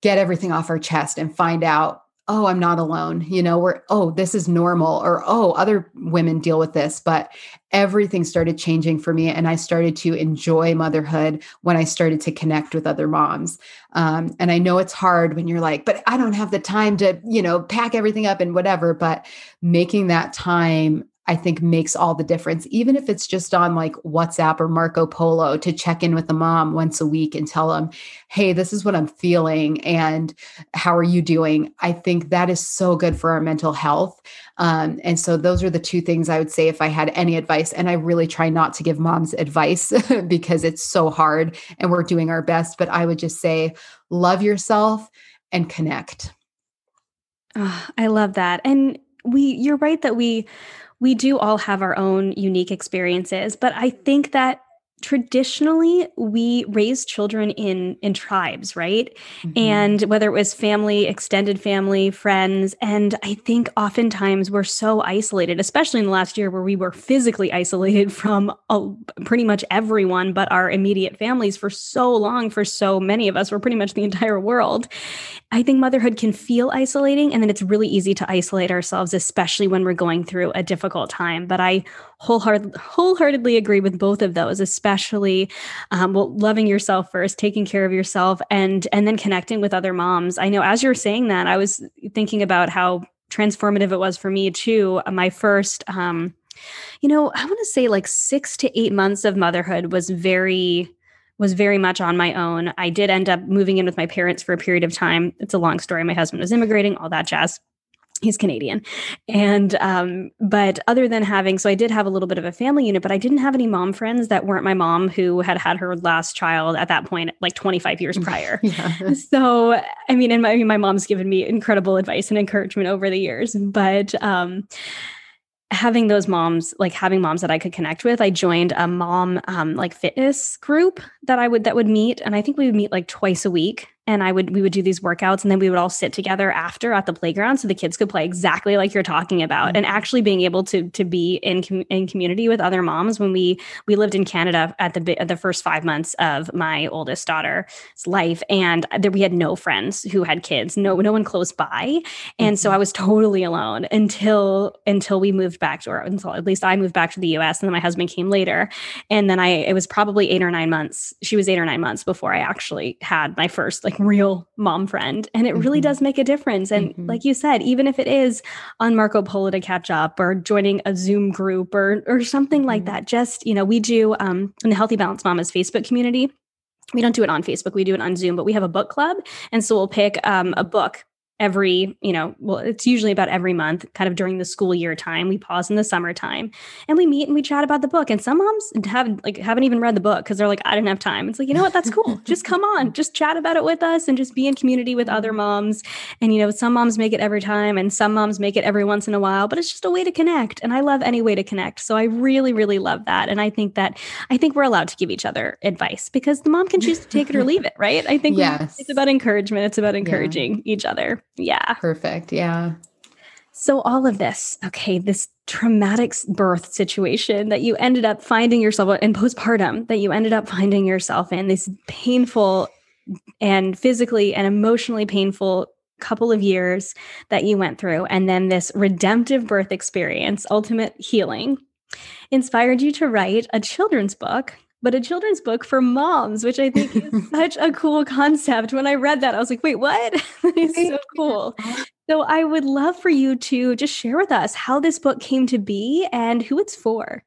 get everything off our chest and find out oh i'm not alone you know we're oh this is normal or oh other women deal with this but everything started changing for me and i started to enjoy motherhood when i started to connect with other moms. Um, and i know it's hard when you're like but i don't have the time to you know pack everything up and whatever but making that time I think makes all the difference, even if it's just on like WhatsApp or Marco Polo to check in with the mom once a week and tell them, hey, this is what I'm feeling and how are you doing? I think that is so good for our mental health. Um, and so those are the two things I would say if I had any advice. And I really try not to give moms advice because it's so hard and we're doing our best. But I would just say, love yourself and connect. Oh, I love that. And we, you're right that we, we do all have our own unique experiences, but I think that traditionally we raise children in in tribes right mm-hmm. and whether it was family extended family friends and i think oftentimes we're so isolated especially in the last year where we were physically isolated from a, pretty much everyone but our immediate families for so long for so many of us we're pretty much the entire world i think motherhood can feel isolating and then it's really easy to isolate ourselves especially when we're going through a difficult time but i wholeheart- wholeheartedly agree with both of those, especially um, well, loving yourself first, taking care of yourself, and and then connecting with other moms. I know as you're saying that, I was thinking about how transformative it was for me too. My first, um, you know, I want to say like six to eight months of motherhood was very was very much on my own. I did end up moving in with my parents for a period of time. It's a long story. My husband was immigrating, all that jazz. He's Canadian. And um, but other than having, so I did have a little bit of a family unit, but I didn't have any mom friends that weren't my mom who had had her last child at that point, like 25 years prior. So I mean, and my my mom's given me incredible advice and encouragement over the years, but um having those moms like having moms that i could connect with i joined a mom um, like fitness group that i would that would meet and i think we would meet like twice a week and I would we would do these workouts and then we would all sit together after at the playground so the kids could play exactly like you're talking about mm-hmm. and actually being able to to be in com- in community with other moms when we we lived in Canada at the the first 5 months of my oldest daughter's life and there we had no friends who had kids no no one close by and mm-hmm. so I was totally alone until until we moved back to or until at least I moved back to the US and then my husband came later and then I it was probably 8 or 9 months she was 8 or 9 months before I actually had my first like like real mom friend. And it really mm-hmm. does make a difference. And mm-hmm. like you said, even if it is on Marco Polo to catch up or joining a Zoom group or or something mm-hmm. like that, just, you know, we do um in the Healthy Balance Mamas Facebook community. We don't do it on Facebook, we do it on Zoom, but we have a book club. And so we'll pick um, a book every you know well it's usually about every month kind of during the school year time we pause in the summertime and we meet and we chat about the book. And some moms have like haven't even read the book because they're like i didn't have time. It's like you know what? That's cool. Just come on. Just chat about it with us and just be in community with other moms. And you know some moms make it every time and some moms make it every once in a while but it's just a way to connect. And i love any way to connect. So i really really love that. And i think that i think we're allowed to give each other advice because the mom can choose to take it or leave it right? I think yes. it's about encouragement. It's about encouraging yeah. each other yeah. Perfect. Yeah. So, all of this, okay, this traumatic birth situation that you ended up finding yourself in postpartum, that you ended up finding yourself in, this painful and physically and emotionally painful couple of years that you went through, and then this redemptive birth experience, ultimate healing, inspired you to write a children's book but a children's book for moms, which I think is such a cool concept. When I read that, I was like, wait, what? that is so cool. So I would love for you to just share with us how this book came to be and who it's for.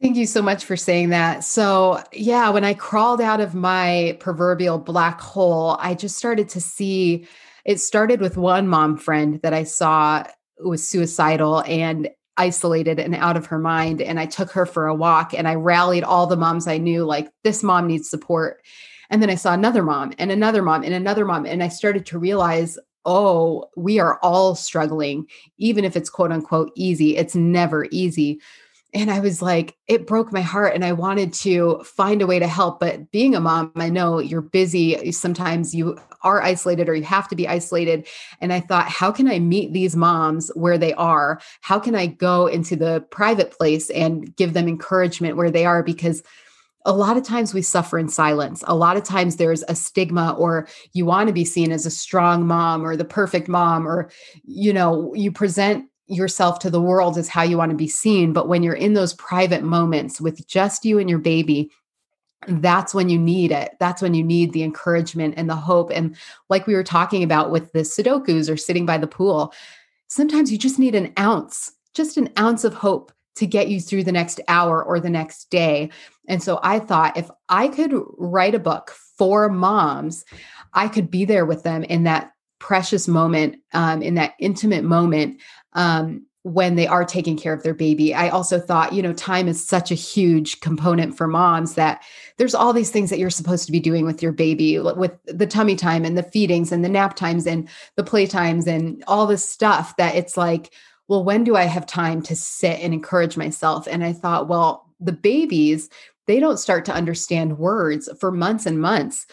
Thank you so much for saying that. So, yeah, when I crawled out of my proverbial black hole, I just started to see it started with one mom friend that I saw was suicidal and isolated and out of her mind. And I took her for a walk and I rallied all the moms I knew, like, this mom needs support. And then I saw another mom and another mom and another mom. And I started to realize, oh, we are all struggling, even if it's quote unquote easy. It's never easy and I was like, it broke my heart. And I wanted to find a way to help. But being a mom, I know you're busy. Sometimes you are isolated or you have to be isolated. And I thought, how can I meet these moms where they are? How can I go into the private place and give them encouragement where they are? Because a lot of times we suffer in silence. A lot of times there's a stigma, or you want to be seen as a strong mom or the perfect mom, or, you know, you present yourself to the world is how you want to be seen. But when you're in those private moments with just you and your baby, that's when you need it. That's when you need the encouragement and the hope. And like we were talking about with the Sudokus or sitting by the pool, sometimes you just need an ounce, just an ounce of hope to get you through the next hour or the next day. And so I thought if I could write a book for moms, I could be there with them in that precious moment, um, in that intimate moment um, when they are taking care of their baby. I also thought, you know, time is such a huge component for moms that there's all these things that you're supposed to be doing with your baby, with the tummy time and the feedings and the nap times and the play times and all this stuff that it's like, well, when do I have time to sit and encourage myself? And I thought, well, the babies, they don't start to understand words for months and months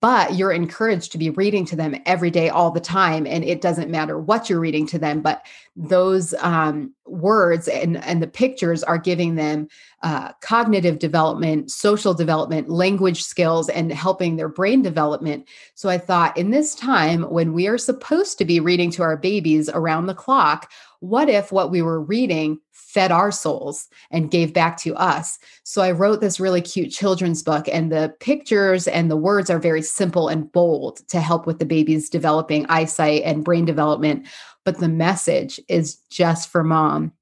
but you're encouraged to be reading to them every day all the time and it doesn't matter what you're reading to them but those um, words and, and the pictures are giving them uh, cognitive development social development language skills and helping their brain development. So i thought in this time when we are supposed to be reading to our babies around the clock what if what we were reading fed our souls and gave back to us. So I wrote this really cute children's book, and the pictures and the words are very simple and bold to help with the baby's developing eyesight and brain development. But the message is just for mom.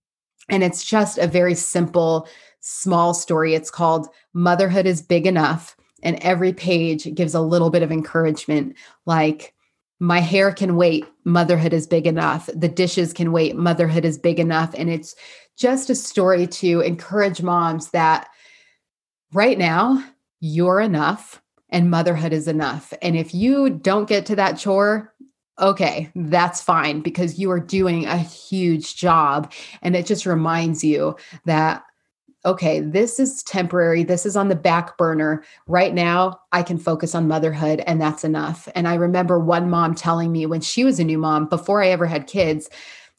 And it's just a very simple, small story. It's called Motherhood is Big Enough. And every page gives a little bit of encouragement, like, my hair can wait motherhood is big enough the dishes can wait motherhood is big enough and it's just a story to encourage moms that right now you're enough and motherhood is enough and if you don't get to that chore okay that's fine because you are doing a huge job and it just reminds you that okay, this is temporary. This is on the back burner. Right now, I can focus on motherhood, and that's enough. And I remember one mom telling me when she was a new mom, before I ever had kids,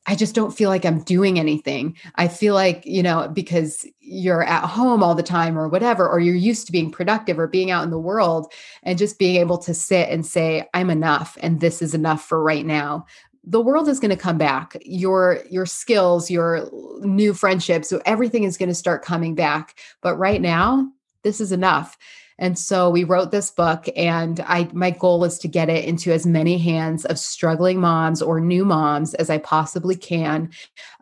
I just don't feel like I'm doing anything. I feel like, you know, because you're at home all the time or whatever, or you're used to being productive or being out in the world and just being able to sit and say, I'm enough and this is enough for right now. The world is going to come back. Your your skills your new friendships so everything is going to start coming back. But right now this is enough and so we wrote this book and i my goal is to get it into as many hands of struggling moms or new moms as i possibly can.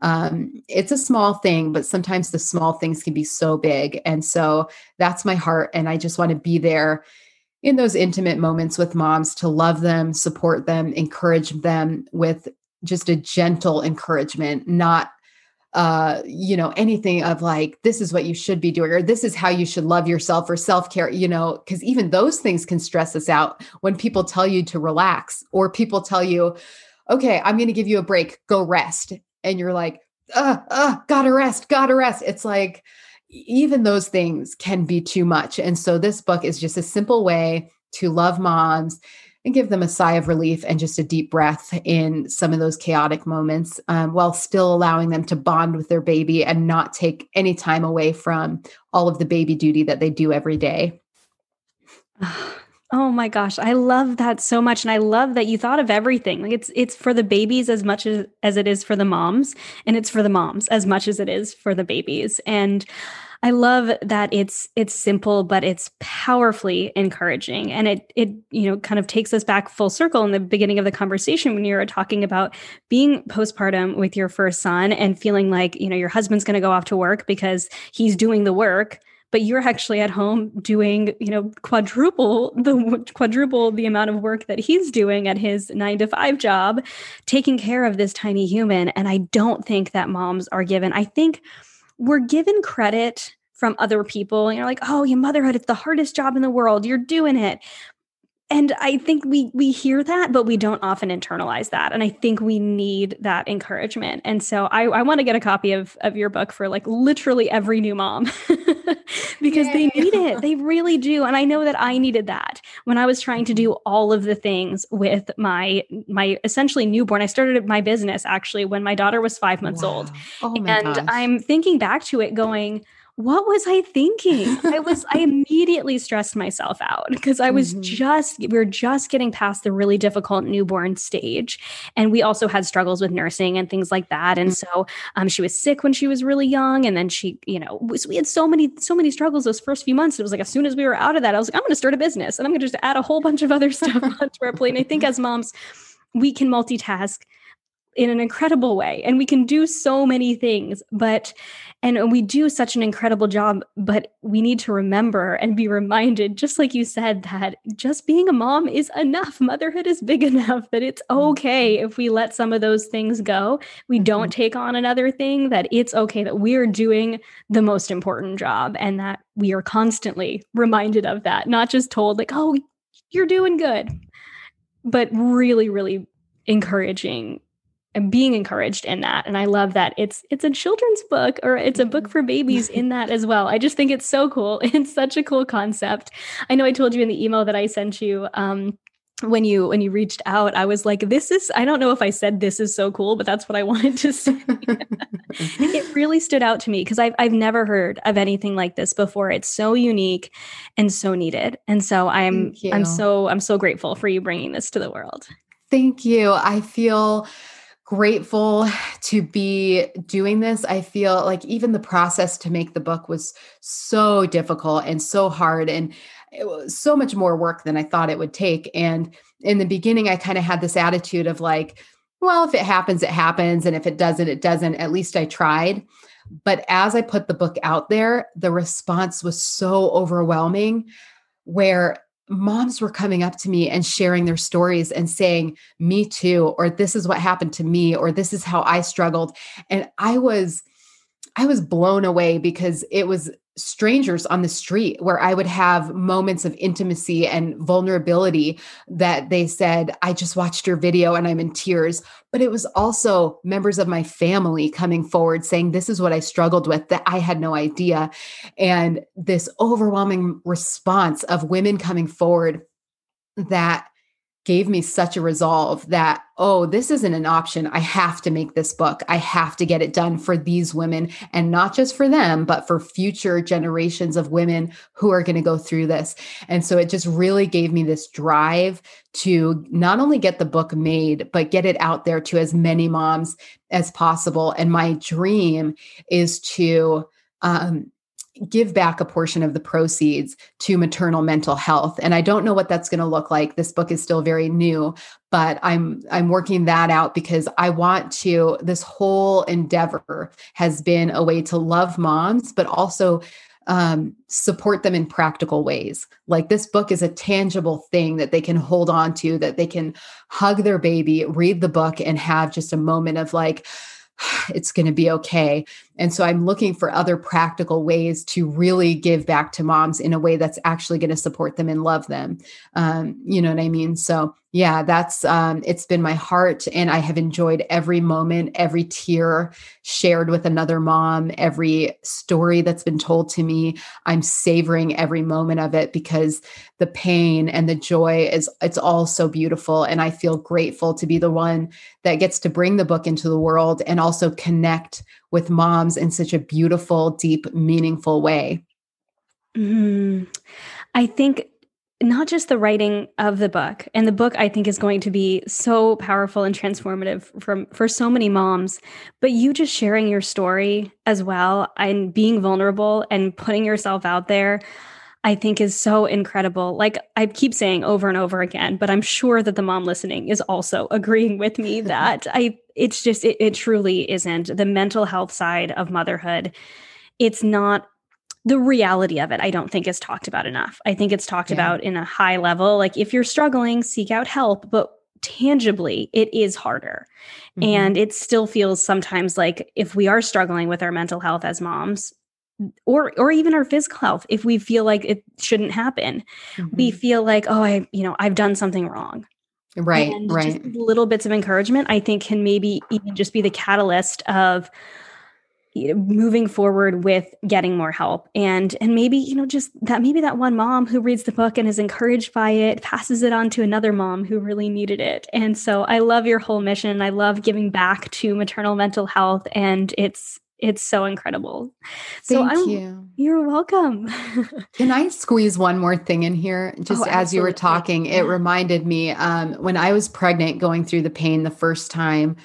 Um, it's a small thing but sometimes the small things can be so big. And so that's my heart and i just want to be there in those intimate moments with moms to love them, support them, encourage them with just a gentle encouragement, not uh you know anything of like this is what you should be doing or this is how you should love yourself or self-care you know because even those things can stress us out when people tell you to relax or people tell you okay i'm going to give you a break go rest and you're like uh uh gotta rest gotta rest it's like even those things can be too much. And so this book is just a simple way to love moms and give them a sigh of relief and just a deep breath in some of those chaotic moments um, while still allowing them to bond with their baby and not take any time away from all of the baby duty that they do every day. Oh my gosh, I love that so much and I love that you thought of everything. Like it's it's for the babies as much as as it is for the moms and it's for the moms as much as it is for the babies. And I love that it's it's simple but it's powerfully encouraging. And it it you know kind of takes us back full circle in the beginning of the conversation when you were talking about being postpartum with your first son and feeling like you know your husband's going to go off to work because he's doing the work but you're actually at home doing you know quadruple the quadruple the amount of work that he's doing at his 9 to 5 job taking care of this tiny human. And i don't think that moms are given i think we're given credit from other people and you're like oh your motherhood it's the hardest job in the world. You're doing it and i think we we hear that but we don't often internalize that and i think we need that encouragement and so i, I want to get a copy of of your book for like literally every new mom because Yay. they need it they really do and i know that i needed that when i was trying to do all of the things with my my essentially newborn i started my business actually when my daughter was five months wow. old oh and gosh. i'm thinking back to it going what was I thinking? I was, I immediately stressed myself out because I was mm-hmm. just, we were just getting past the really difficult newborn stage. And we also had struggles with nursing and things like that. And mm-hmm. so um, she was sick when she was really young. And then she, you know, so we had so many, so many struggles those first few months. It was like, as soon as we were out of that, I was like, I'm going to start a business and I'm going to just add a whole bunch of other stuff onto our plate. And I think as moms, we can multitask in an incredible way and we can do so many things but and we do such an incredible job but we need to remember and be reminded just like you said that just being a mom is enough motherhood is big enough that it's okay mm-hmm. if we let some of those things go we don't mm-hmm. take on another thing that it's okay that we're doing the most important job and that we are constantly reminded of that not just told like oh you're doing good but really really encouraging and being encouraged in that. And i love that. It's it's a children's book or it's a book for babies in that as well. I just think it's so cool. It's such a cool concept. I know i told you in the email that i sent you um, when you when you reached out i was like this is i don't know if i said this is so cool but that's what i wanted to say. It really stood out to me because I've, I've never heard of anything like this before. It's so unique and so needed. And so i'm i'm so i'm so grateful for you bringing this to the world. Thank you. I feel grateful to be doing this. I feel like even the process to make the book was so difficult and so hard and it was so much more work than I thought it would take. And in the beginning, I kind of had this attitude of like, well, if it happens, it happens. And if it doesn't, it doesn't. At least I tried. But as I put the book out there, the response was so overwhelming where moms were coming up to me and sharing their stories and saying, Me too, or this is what happened to me, or this is how I struggled. And I was, I was blown away because it was strangers on the street where I would have moments of intimacy and vulnerability that they said, I just watched your video and I'm in tears. But it was also members of my family coming forward saying, This is what I struggled with that I had no idea. And this overwhelming response of women coming forward that gave me such a resolve that, oh, this isn't an option. I have to make this book. I have to get it done for these women and not just for them, but for future generations of women who are going to go through this. And so it just really gave me this drive to not only get the book made, but get it out there to as many moms as possible. And my dream is to, um, give back a portion of the proceeds to maternal mental health and i don't know what that's going to look like this book is still very new but i'm i'm working that out because i want to this whole endeavor has been a way to love moms but also um, support them in practical ways. Like this book is a tangible thing that they can hold on to, that they can hug their baby, read the book, and have just a moment of like, it's going to be okay. And so I'm looking for other practical ways to really give back to moms in a way that's actually going to support them and love them. Um, you know what I mean? So yeah, that's um, it's been my heart, and I have enjoyed every moment, every tear shared with another mom, every story that's been told to me. I'm savoring every moment of it because the pain and the joy is it's all so beautiful, and I feel grateful to be the one that gets to bring the book into the world and also connect with moms in such a beautiful, deep, meaningful way. Mm, I think not just the writing of the book, and the book I think is going to be so powerful and transformative from for so many moms, but you just sharing your story as well and being vulnerable and putting yourself out there. I think is so incredible. Like I keep saying over and over again, but I'm sure that the mom listening is also agreeing with me that I it's just it, it truly isn't the mental health side of motherhood. It's not the reality of it, I don't think is talked about enough. I think it's talked yeah. about in a high level. Like if you're struggling, seek out help, but tangibly, it is harder. Mm-hmm. And it still feels sometimes like if we are struggling with our mental health as moms, or or even our physical health if we feel like it shouldn't happen mm-hmm. we feel like oh i you know i've done something wrong right and right little bits of encouragement i think can maybe even just be the catalyst of you know, moving forward with getting more help and and maybe you know just that maybe that one mom who reads the book and is encouraged by it passes it on to another mom who really needed it and so i love your whole mission i love giving back to maternal mental health and it's it's so incredible. So Thank I'm, you. You're welcome. Can I squeeze one more thing in here? Just oh, as you were talking, it reminded me um, when I was pregnant, going through the pain the first time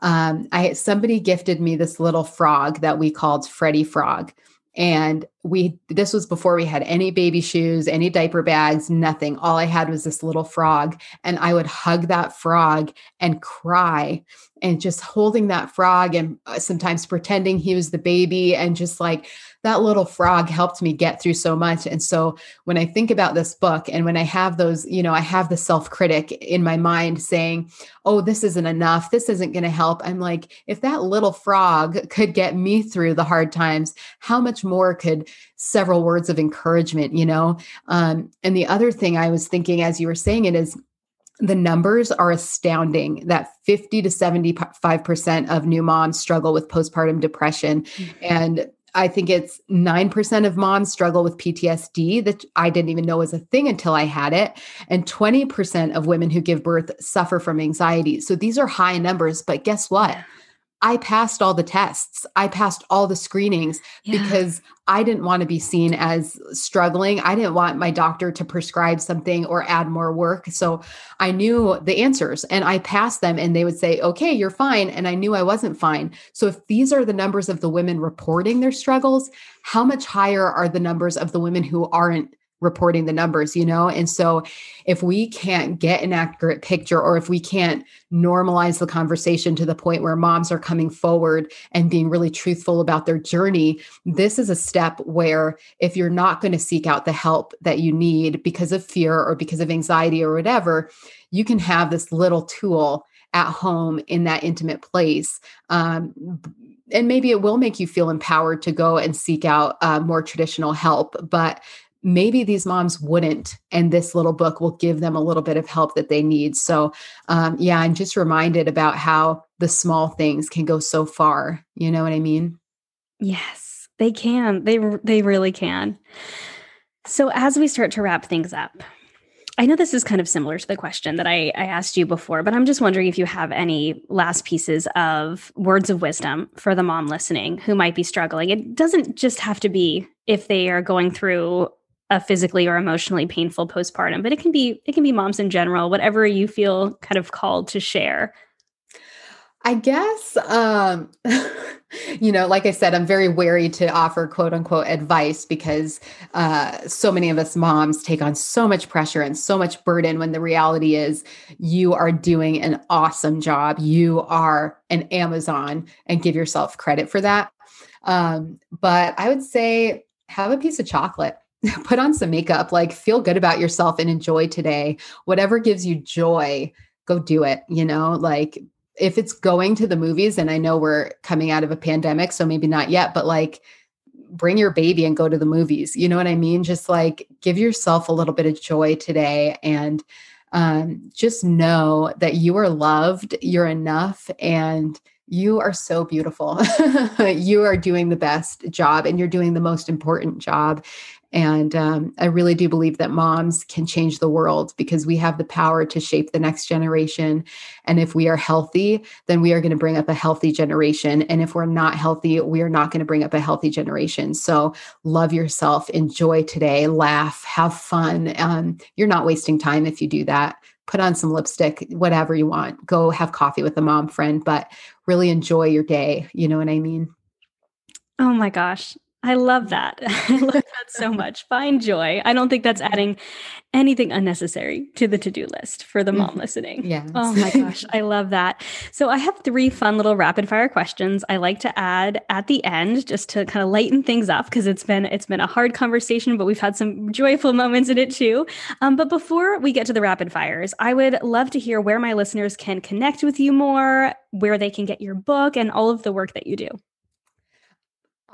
um, I somebody gifted me this little frog that we called Freddie Frog. And we this was before we had any baby shoes, any diaper bags, nothing. All I had was this little frog. And I would hug that frog and cry and just holding that frog and uh, sometimes pretending he was the baby and just like that little frog helped me get through so much. And so when I think about this book and when I have those, you know, I have the self critic in my mind saying, oh, this isn't enough. This isn't going to help. I'm like, if that little frog could get me through the hard times, how much more could several words of encouragement, you know? Um, and the other thing I was thinking as you were saying it is, the numbers are astounding that 50 to 75% of new moms struggle with postpartum depression. Mm-hmm. And I think it's 9% of moms struggle with PTSD that I didn't even know was a thing until I had it. And 20% of women who give birth suffer from anxiety. So these are high numbers, but guess what? I passed all the tests. I passed all the screenings yeah. because I didn't want to be seen as struggling. I didn't want my doctor to prescribe something or add more work. So I knew the answers and I passed them and they would say, okay, you're fine. And I knew I wasn't fine. So if these are the numbers of the women reporting their struggles, how much higher are the numbers of the women who aren't reporting the numbers, you know? And so if we can't get an accurate picture or if we can't normalize the conversation to the point where moms are coming forward and being really truthful about their journey, this is a step where if you're not going to seek out the help that you need because of fear or because of anxiety or whatever, you can have this little tool at home in that intimate place. Um, and maybe it will make you feel empowered to go and seek out uh, more traditional help. But maybe these moms wouldn't and this little book will give them a little bit of help that they need. So um, yeah i'm just reminded about how the small things can go so far. You know what i mean? Yes they can. They they really can. So as we start to wrap things up I know this is kind of similar to the question that I, I, asked you before, but I'm just wondering if you have any last pieces of words of wisdom for the mom listening who might be struggling. It doesn't just have to be if they are going through a physically or emotionally painful postpartum but it can be it can be moms in general whatever you feel kind of called to share. I guess um you know like i said i'm very wary to offer quote unquote advice because uh so many of us moms take on so much pressure and so much burden when the reality is you are doing an awesome job. You are an amazon and give yourself credit for that. Um but i would say have a piece of chocolate put on some makeup, like feel good about yourself and enjoy today. Whatever gives you joy, go do it. You know, like if it's going to the movies, and I know we're coming out of a pandemic, so maybe not yet, but like bring your baby and go to the movies. You know what I mean? Just like give yourself a little bit of joy today and um, just know that you are loved, you're enough, and you are so beautiful. you are doing the best job and you're doing the most important job. And um, I really do believe that moms can change the world because we have the power to shape the next generation. And if we are healthy, then we are going to bring up a healthy generation. And if we're not healthy, we are not going to bring up a healthy generation. So love yourself, enjoy today, laugh, have fun. Um, you're not wasting time if you do that. Put on some lipstick, whatever you want. Go have coffee with a mom friend, but really enjoy your day. You know what I mean? Oh my gosh. I love that. I love that so much. Find joy. I don't think that's adding anything unnecessary to the to-do list for the mom mm-hmm. listening. Yeah. Oh my gosh, I love that. So I have three fun little rapid fire questions I like to add at the end just to kind of lighten things up because it's been it's been a hard conversation, but we've had some joyful moments in it too. Um, but before we get to the rapid fires, I would love to hear where my listeners can connect with you more, where they can get your book, and all of the work that you do.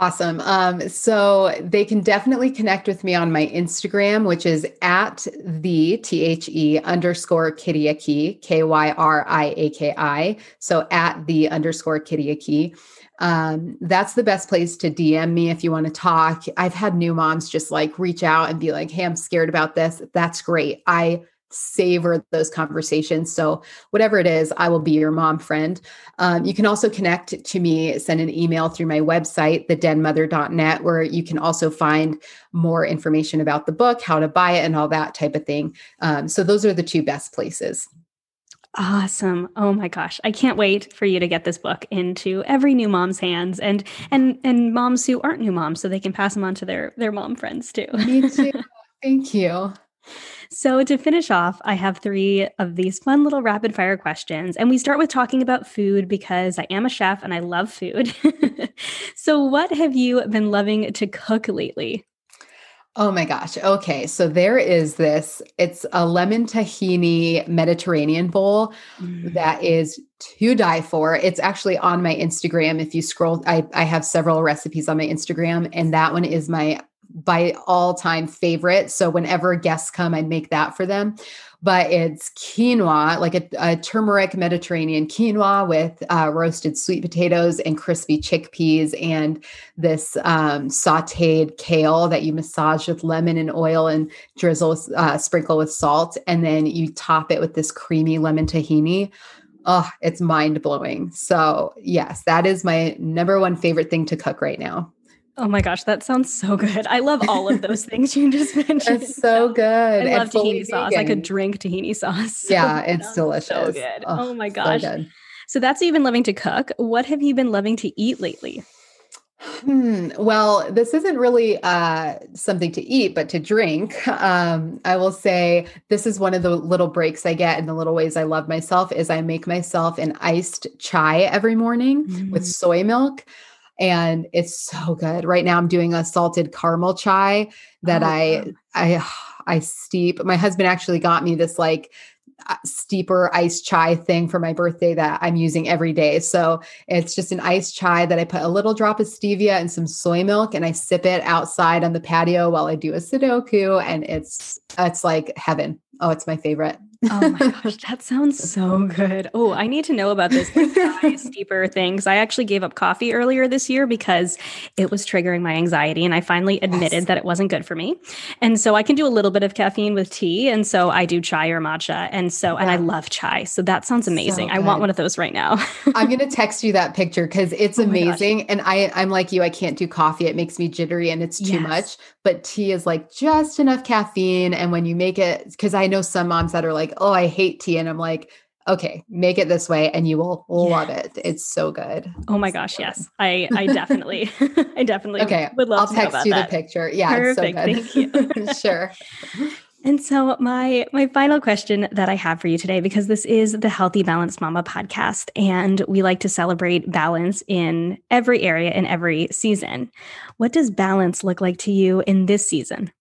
Awesome. Um, so they can definitely connect with me on my Instagram, which is at the T H E underscore Kyriaki, K Y R I A K I. So at the underscore Kyriaki. Um, that's the best place to DM me if you want to talk. I've had new moms just like reach out and be like, Hey, I'm scared about this. That's great. I savor those conversations. So, whatever it is, I will be your mom friend. Um, you can also connect to me, send an email through my website, thedenmother.net, where you can also find more information about the book, how to buy it, and all that type of thing. Um, so, those are the two best places. Awesome. Oh my gosh. I can't wait for you to get this book into every new mom's hands and and and moms who aren't new moms so they can pass them on to their their mom friends too. Me too. Thank you. So, to finish off, I have three of these fun little rapid fire questions. And we start with talking about food because I am a chef and I love food. so, what have you been loving to cook lately? Oh my gosh. Okay. So there is this, it's a lemon tahini Mediterranean bowl mm. that is to die for. It's actually on my Instagram. If you scroll, I, I have several recipes on my Instagram, and that one is my by all time favorite. So whenever guests come, I make that for them. But it's quinoa, like a, a turmeric Mediterranean quinoa with uh, roasted sweet potatoes and crispy chickpeas, and this um, sauteed kale that you massage with lemon and oil and drizzle, uh, sprinkle with salt, and then you top it with this creamy lemon tahini. Oh, it's mind blowing. So, yes, that is my number one favorite thing to cook right now. Oh my gosh, that sounds so good. I love all of those things you just mentioned. It's so good. I love tahini sauce. I could drink tahini sauce. So yeah, it's delicious. So good. Oh, oh my gosh. So, so that's even loving to cook. What have you been loving to eat lately? Hmm. Well, this isn't really uh, something to eat, but to drink. Um, I will say this is one of the little breaks I get and the little ways I love myself is I make myself an iced chai every morning mm. with soy milk. And it's so good. Right now I'm doing a salted caramel chai that oh, I I I steep. My husband actually got me this like uh, steeper iced chai thing for my birthday that I'm using every day. So it's just an iced chai that I put a little drop of stevia and some soy milk and I sip it outside on the patio while I do a Sudoku and it's it's like heaven. Oh, it's my favorite. Oh my gosh, that sounds so good. Oh, I need to know about this steeper things. I actually gave up coffee earlier this year because it was triggering my anxiety. And I finally admitted yes. that it wasn't good for me. And so I can do a little bit of caffeine with tea. And so I do chai or matcha. And so, yeah. and I love chai. So that sounds amazing. So I want one of those right now. I'm going to text you that picture because it's oh amazing. And I, I'm like you, I can't do coffee. It makes me jittery and it's too yes. much. But tea is like just enough caffeine. And when you make it, because I know some moms that are like, oh, I hate tea. And I'm like, okay, make it this way and you will love it. It's so good. Oh my gosh, yes. I I definitely I definitely okay. would love I'll text you that. the picture. Yeah, Perfect. It's so good. Thank you. sure. And so my my final question that I have for you today because this is the Healthy Balanced Mama podcast and we like to celebrate balance in every area in every season. What does balance look like to you in this season?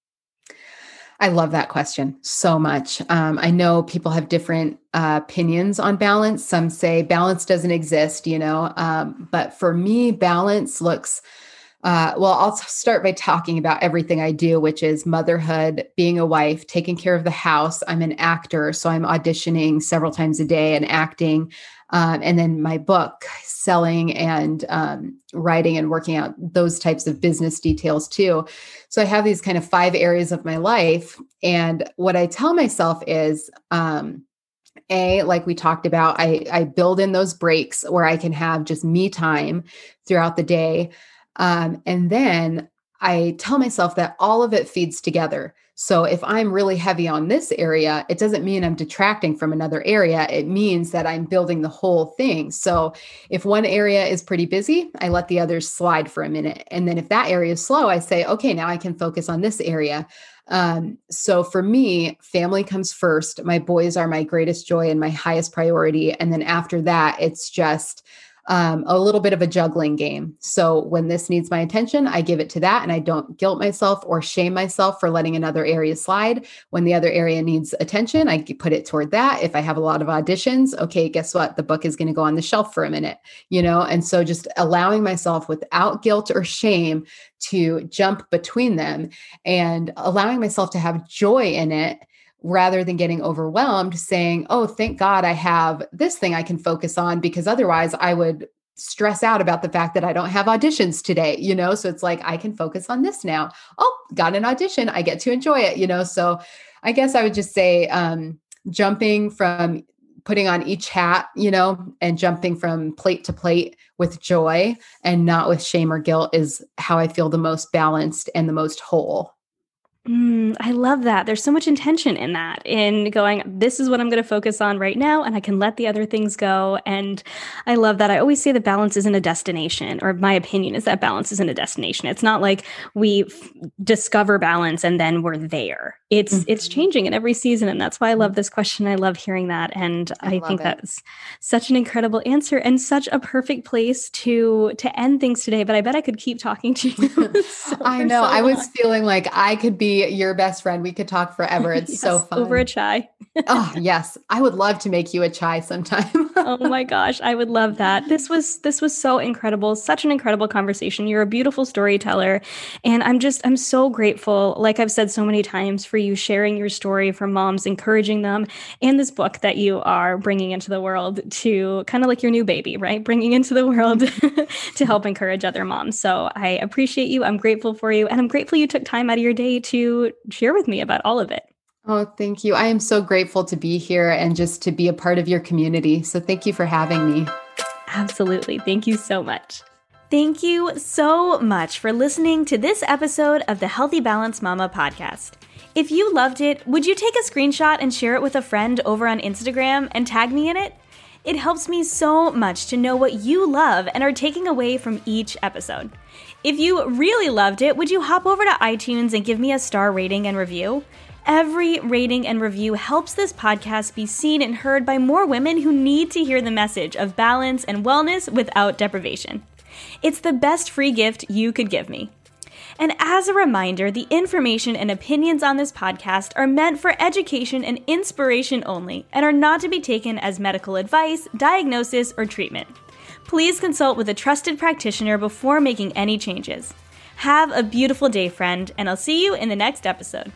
I love that question so much. Um, I know people have different uh, opinions on balance. Some say balance doesn't exist, you know, um, but for me, balance looks. Uh, well, I'll start by talking about everything I do, which is motherhood, being a wife, taking care of the house. I'm an actor, so I'm auditioning several times a day and acting. Um, and then my book, selling and um, writing and working out those types of business details too. So I have these kind of five areas of my life. And what I tell myself is, um, a like we talked about I, I build in those breaks where i can have just me time throughout the day um, and then i tell myself that all of it feeds together so if I'm really heavy on this area, it doesn't mean I'm detracting from another area. It means that I'm building the whole thing. So if one area is pretty busy, I let the others slide for a minute. And then if that area is slow, I say, okay, now I can focus on this area. Um, so for me, family comes first. My boys are my greatest joy and my highest priority. And then after that, it's just um, a little bit of a juggling game. So when this needs my attention, I give it to that and I don't guilt myself or shame myself for letting another area slide. When the other area needs attention, I put it toward that. If I have a lot of auditions, okay, guess what? The book is going to go on the shelf for a minute, you know? And so just allowing myself without guilt or shame to jump between them and allowing myself to have joy in it rather than getting overwhelmed, saying, Oh, thank God I have this thing I can focus on because otherwise I would stress out about the fact that I don't have auditions today, you know? So it's like I can focus on this now. Oh, got an audition. I get to enjoy it, you know? So I guess I would just say um, jumping from putting on each hat, you know, and jumping from plate to plate with joy and not with shame or guilt is how I feel the most balanced and the most whole. Mm, I love that. There's so much intention in that, in going, this is what I'm going to focus on right now, and I can let the other things go. And I love that. I always say that balance isn't a destination, or my opinion is that balance isn't a destination. It's not like we f- discover balance and then we're there. It's mm-hmm. it's changing in every season, and that's why I love this question. I love hearing that, and I, I think it. that's such an incredible answer and such a perfect place to to end things today. But I bet I could keep talking to you. so I know. So I was feeling like I could be your best friend. We could talk forever. It's yes, so fun. Over a chai. oh, yes. I would love to make you a chai sometime. oh my gosh, I would love that. This was this was so incredible. Such an incredible conversation. You're a beautiful storyteller, and I'm just I'm so grateful. Like I've said so many times for you sharing your story for moms, encouraging them, and this book that you are bringing into the world to kind of like your new baby, right? Bringing into the world to help encourage other moms. So I appreciate you. I'm grateful for you, and I'm grateful you took time out of your day to share with me about all of it. Oh, thank you. I am so grateful to be here and just to be a part of your community. So thank you for having me. Absolutely. Thank you so much. Thank you so much for listening to this episode of the Healthy Balance Mama podcast. If you loved it, would you take a screenshot and share it with a friend over on Instagram and tag me in it? It helps me so much to know what you love and are taking away from each episode. If you really loved it, would you hop over to iTunes and give me a star rating and review? Every rating and review helps this podcast be seen and heard by more women who need to hear the message of balance and wellness without deprivation. It's the best free gift you could give me. And as a reminder, the information and opinions on this podcast are meant for education and inspiration only and are not to be taken as medical advice, diagnosis, or treatment. Please consult with a trusted practitioner before making any changes. Have a beautiful day, friend, and I'll see you in the next episode.